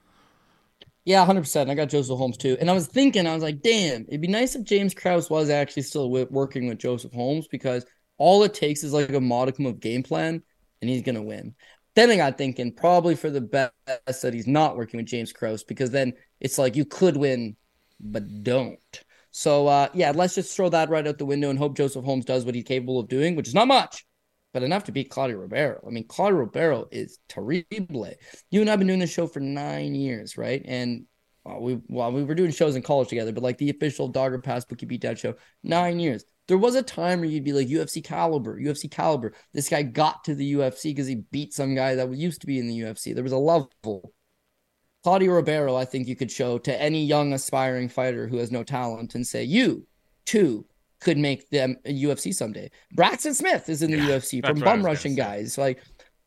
Yeah, hundred percent. I got Joseph Holmes too, and I was thinking, I was like, damn, it'd be nice if James Krause was actually still working with Joseph Holmes because all it takes is like a modicum of game plan and he's to win. Then I got thinking probably for the best that he's not working with James Krause because then it's like you could win, but don't. So uh, yeah, let's just throw that right out the window and hope Joseph Holmes does what he's capable of doing, which is not much, but enough to beat Claudio Ribeiro. I mean, Claudio Ribeiro is terrible. You and I've been doing this show for nine years, right? And well, we well, we were doing shows in college together, but like the official Dog or Pass Bookie Beatdown show, nine years. There was a time where you'd be like UFC caliber, UFC caliber. This guy got to the UFC because he beat some guy that used to be in the UFC. There was a level. Claudio Ribeiro, I think you could show to any young aspiring fighter who has no talent and say, you too could make them a UFC someday. Braxton Smith is in the yeah, UFC from bum rushing guys. Like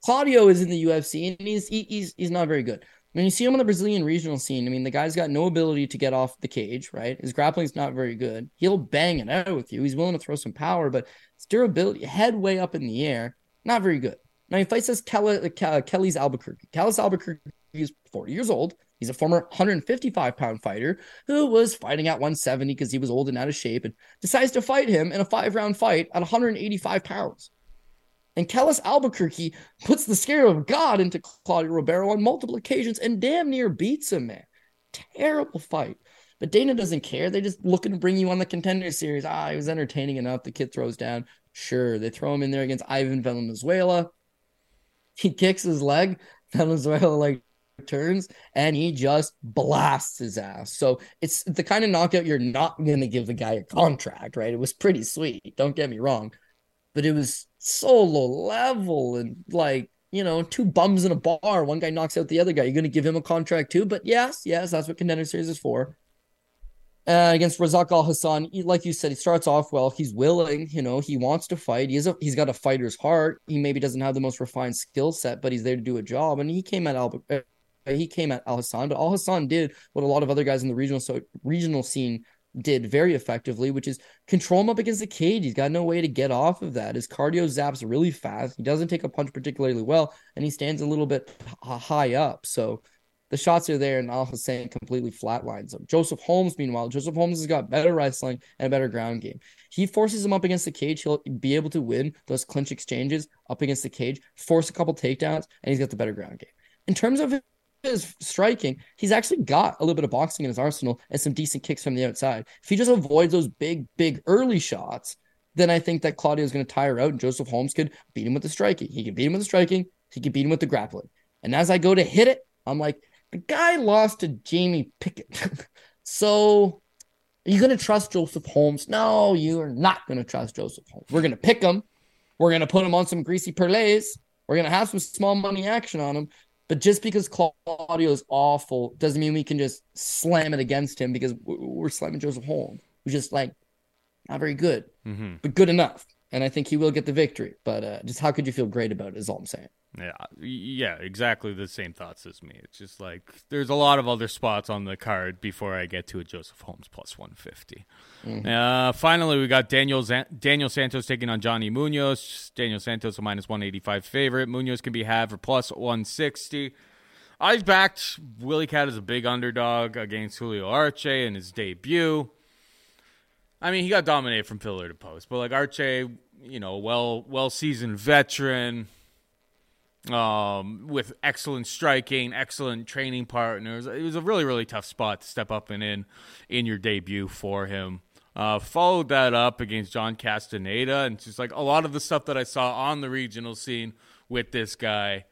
Claudio is in the UFC and he's he, he's he's not very good. When you see him on the Brazilian regional scene, I mean, the guy's got no ability to get off the cage, right? His grappling's not very good. He'll bang it out with you. He's willing to throw some power, but his durability, head way up in the air, not very good. Now he fights this Kelly, Kelly's Albuquerque. Kelly's Albuquerque he's 40 years old. He's a former 155 pound fighter who was fighting at 170 because he was old and out of shape and decides to fight him in a five round fight at 185 pounds. And Kellis Albuquerque puts the scare of God into Claudio Ribeiro on multiple occasions and damn near beats him, man. Terrible fight. But Dana doesn't care. They're just looking to bring you on the contender series. Ah, he was entertaining enough. The kid throws down. Sure, they throw him in there against Ivan Valenzuela. He kicks his leg. Valenzuela like turns and he just blasts his ass. So it's the kind of knockout you're not going to give the guy a contract, right? It was pretty sweet. Don't get me wrong, but it was so low level and like you know, two bums in a bar. One guy knocks out the other guy. You're going to give him a contract too. But yes, yes, that's what contender series is for. Uh, against Razak Alhassan, like you said, he starts off well. He's willing, you know, he wants to fight. He's a, he's got a fighter's heart. He maybe doesn't have the most refined skill set, but he's there to do a job. And he came at Al, uh, he came at Alhassan, but Alhassan did what a lot of other guys in the regional so regional scene did very effectively, which is control him up against the cage. He's got no way to get off of that. His cardio zaps really fast. He doesn't take a punch particularly well, and he stands a little bit high up. So the shots are there, and Alhassan completely flatlines him. Joseph Holmes, meanwhile, Joseph Holmes has got better wrestling and a better ground game. He forces him up against the cage. He'll be able to win those clinch exchanges up against the cage, force a couple takedowns, and he's got the better ground game. In terms of his striking, he's actually got a little bit of boxing in his arsenal and some decent kicks from the outside. If he just avoids those big, big early shots, then I think that Claudio is going to tire out and Joseph Holmes could beat him with the striking. He can beat him with the striking. He can beat him with the grappling. And as I go to hit it, I'm like, the guy lost to Jamie Pickett. so are you going to trust Joseph Holmes? No, you are not going to trust Joseph Holmes. We're going to pick him. We're going to put him on some greasy parlays. We're going to have some small money action on him. But just because Claudio is awful doesn't mean we can just slam it against him because we're slamming Joseph Holmes, who's just like not very good, mm-hmm. but good enough. And I think he will get the victory. But uh, just how could you feel great about it? Is all I'm saying. Yeah, yeah, exactly the same thoughts as me. It's just like there's a lot of other spots on the card before I get to a Joseph Holmes plus 150. Mm-hmm. Uh, finally, we got Daniel Daniel Santos taking on Johnny Munoz. Daniel Santos a minus 185 favorite. Munoz can be had for plus 160. I've backed Willie Cat as a big underdog against Julio Arce in his debut. I mean, he got dominated from pillar to post, but like Arce, you know, well well seasoned veteran um, with excellent striking, excellent training partners. It was a really, really tough spot to step up and in in your debut for him. Uh, followed that up against John Castaneda, and just like a lot of the stuff that I saw on the regional scene with this guy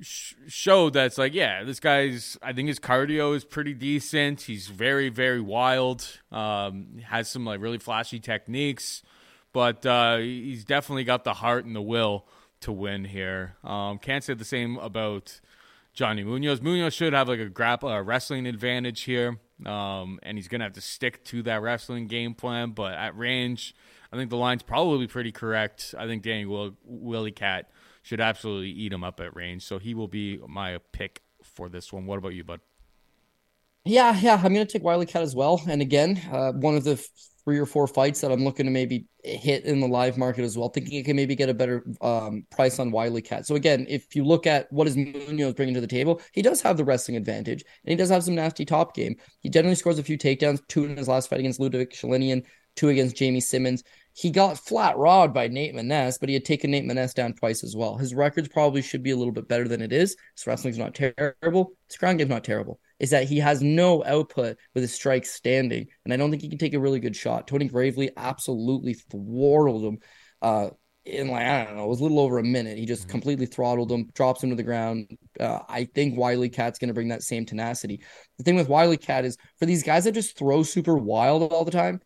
sh- showed like, yeah, this guy's. I think his cardio is pretty decent. He's very, very wild. Um, has some like really flashy techniques, but uh, he's definitely got the heart and the will to win here. Um, can't say the same about Johnny Munoz. Munoz should have like a grapple, a wrestling advantage here, um, and he's gonna have to stick to that wrestling game plan. But at range, I think the line's probably pretty correct. I think Danny Will- Willie Cat should absolutely eat him up at range, so he will be my pick for this one. What about you, bud? Yeah, yeah, I'm gonna take Wiley Cat as well. And again, uh, one of the three or four fights that I'm looking to maybe hit in the live market as well, thinking it can maybe get a better um, price on Wiley Cat. So again, if you look at what is Munoz bringing to the table, he does have the wrestling advantage, and he does have some nasty top game. He generally scores a few takedowns, two in his last fight against Liudvik Sholinian, two against Jamie Simmons. He got flat rawed by Nate Maness, but he had taken Nate Maness down twice as well. His records probably should be a little bit better than it is. His wrestling's not terrible. His ground game's not terrible is that he has no output with his strikes standing, and I don't think he can take a really good shot. Tony Gravely absolutely throttled him. Uh, in like I don't know, it was a little over a minute. He just mm-hmm. completely throttled him, drops him to the ground. Uh, I think Wiley Cat's going to bring that same tenacity. The thing with Wiley Cat is for these guys that just throw super wild all the time,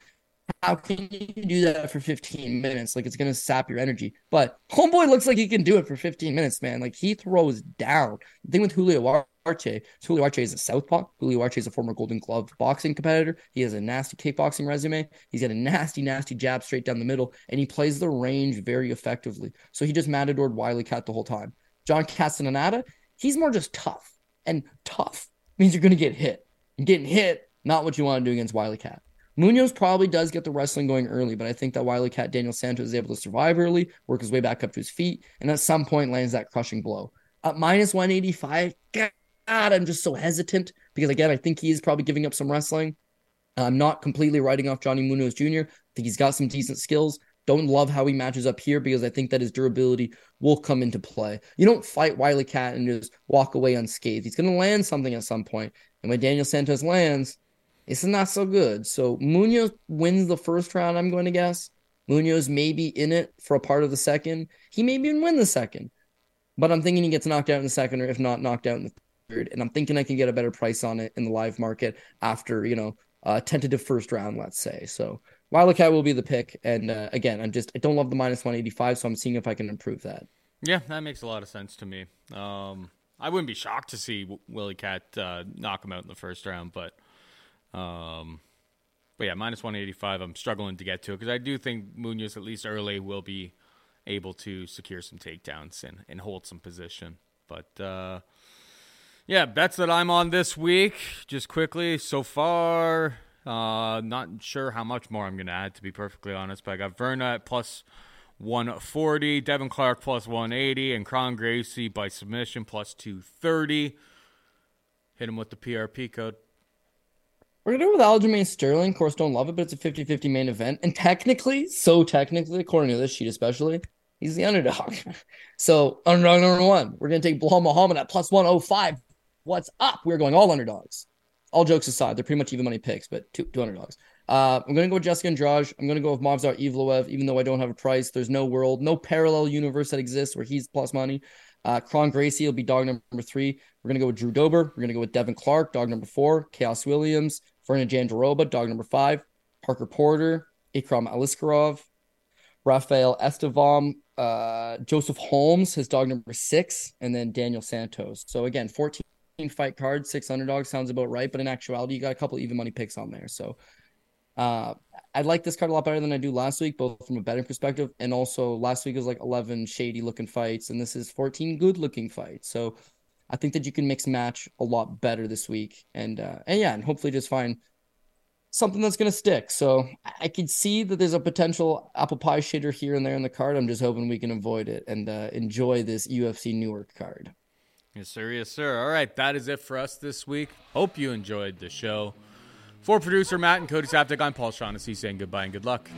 how can you do that for 15 minutes? Like it's gonna sap your energy. But homeboy looks like he can do it for 15 minutes, man. Like he throws down. The thing with Julio Arce, Julio Arce is a southpaw. Julio Arce is a former Golden Glove boxing competitor. He has a nasty kickboxing resume. He's got a nasty, nasty jab straight down the middle, and he plays the range very effectively. So he just matadored Wiley Cat the whole time. John Castaneda, he's more just tough, and tough means you're gonna get hit. And getting hit, not what you want to do against Wiley Cat. Munoz probably does get the wrestling going early, but I think that Wiley Cat Daniel Santos is able to survive early, work his way back up to his feet, and at some point lands that crushing blow. At minus 185, God, I'm just so hesitant because again, I think he is probably giving up some wrestling. I'm not completely writing off Johnny Munoz Jr. I think he's got some decent skills. Don't love how he matches up here because I think that his durability will come into play. You don't fight Wiley Cat and just walk away unscathed. He's going to land something at some point. And when Daniel Santos lands, it's not so good. So Munoz wins the first round, I'm going to guess. Munoz may be in it for a part of the second. He may even win the second. But I'm thinking he gets knocked out in the second, or if not, knocked out in the third. And I'm thinking I can get a better price on it in the live market after, you know, a tentative first round, let's say. So Wildcat will be the pick. And uh, again, I'm just I don't love the minus 185, so I'm seeing if I can improve that. Yeah, that makes a lot of sense to me. Um, I wouldn't be shocked to see Willie Cat uh, knock him out in the first round, but um, but yeah, minus 185. I'm struggling to get to it because I do think Munoz at least early will be able to secure some takedowns and, and hold some position. But uh, yeah, bets that I'm on this week, just quickly so far. Uh, not sure how much more I'm going to add, to be perfectly honest. But I got Virna at plus 140, Devin Clark plus 180, and Kron Gracie by submission plus 230. Hit him with the PRP code. We're gonna go with Aljamain Sterling. Of course, don't love it, but it's a 50-50 main event. And technically, so technically, according to this sheet especially, he's the underdog. so underdog number one, we're gonna take Belal Muhammad at plus 105. What's up? We're going all underdogs all jokes aside, they're pretty much even money picks, but two, two dollars. Uh, I'm going to go with Jessica Andrade. I'm going to go with Movsar Evloev, even though I don't have a price. There's no world, no parallel universe that exists where he's plus money. Uh, Kron Gracie will be dog number three. We're going to go with Drew Dober. We're going to go with Devin Clark, dog number four. Khaos Williams, Virna Jandiroba, dog number five. Parker Porter, Ikram Aliskerov, Rafael Estevam, uh, Joseph Holmes, his dog number six, and then Daniel Santos. So again, 14 fight cards, six underdogs sounds about right. But in actuality, you got a couple even money picks on there. So uh, I like this card a lot better than I do last week, both from a betting perspective and also last week was like 11 shady looking fights, and this is 14 good looking fights. So I think that you can mix match a lot better this week, and uh, and yeah, and hopefully just find something that's going to stick. So I can see that there's a potential apple pie shader here and there in the card. I'm just hoping we can avoid it and uh, enjoy this UFC Newark card. Yes, sir. Yes, sir. All right. That is it for us this week. Hope you enjoyed the show. For producer Matt and Cody Saftic, I'm Paul Shaughnessy saying goodbye and good luck.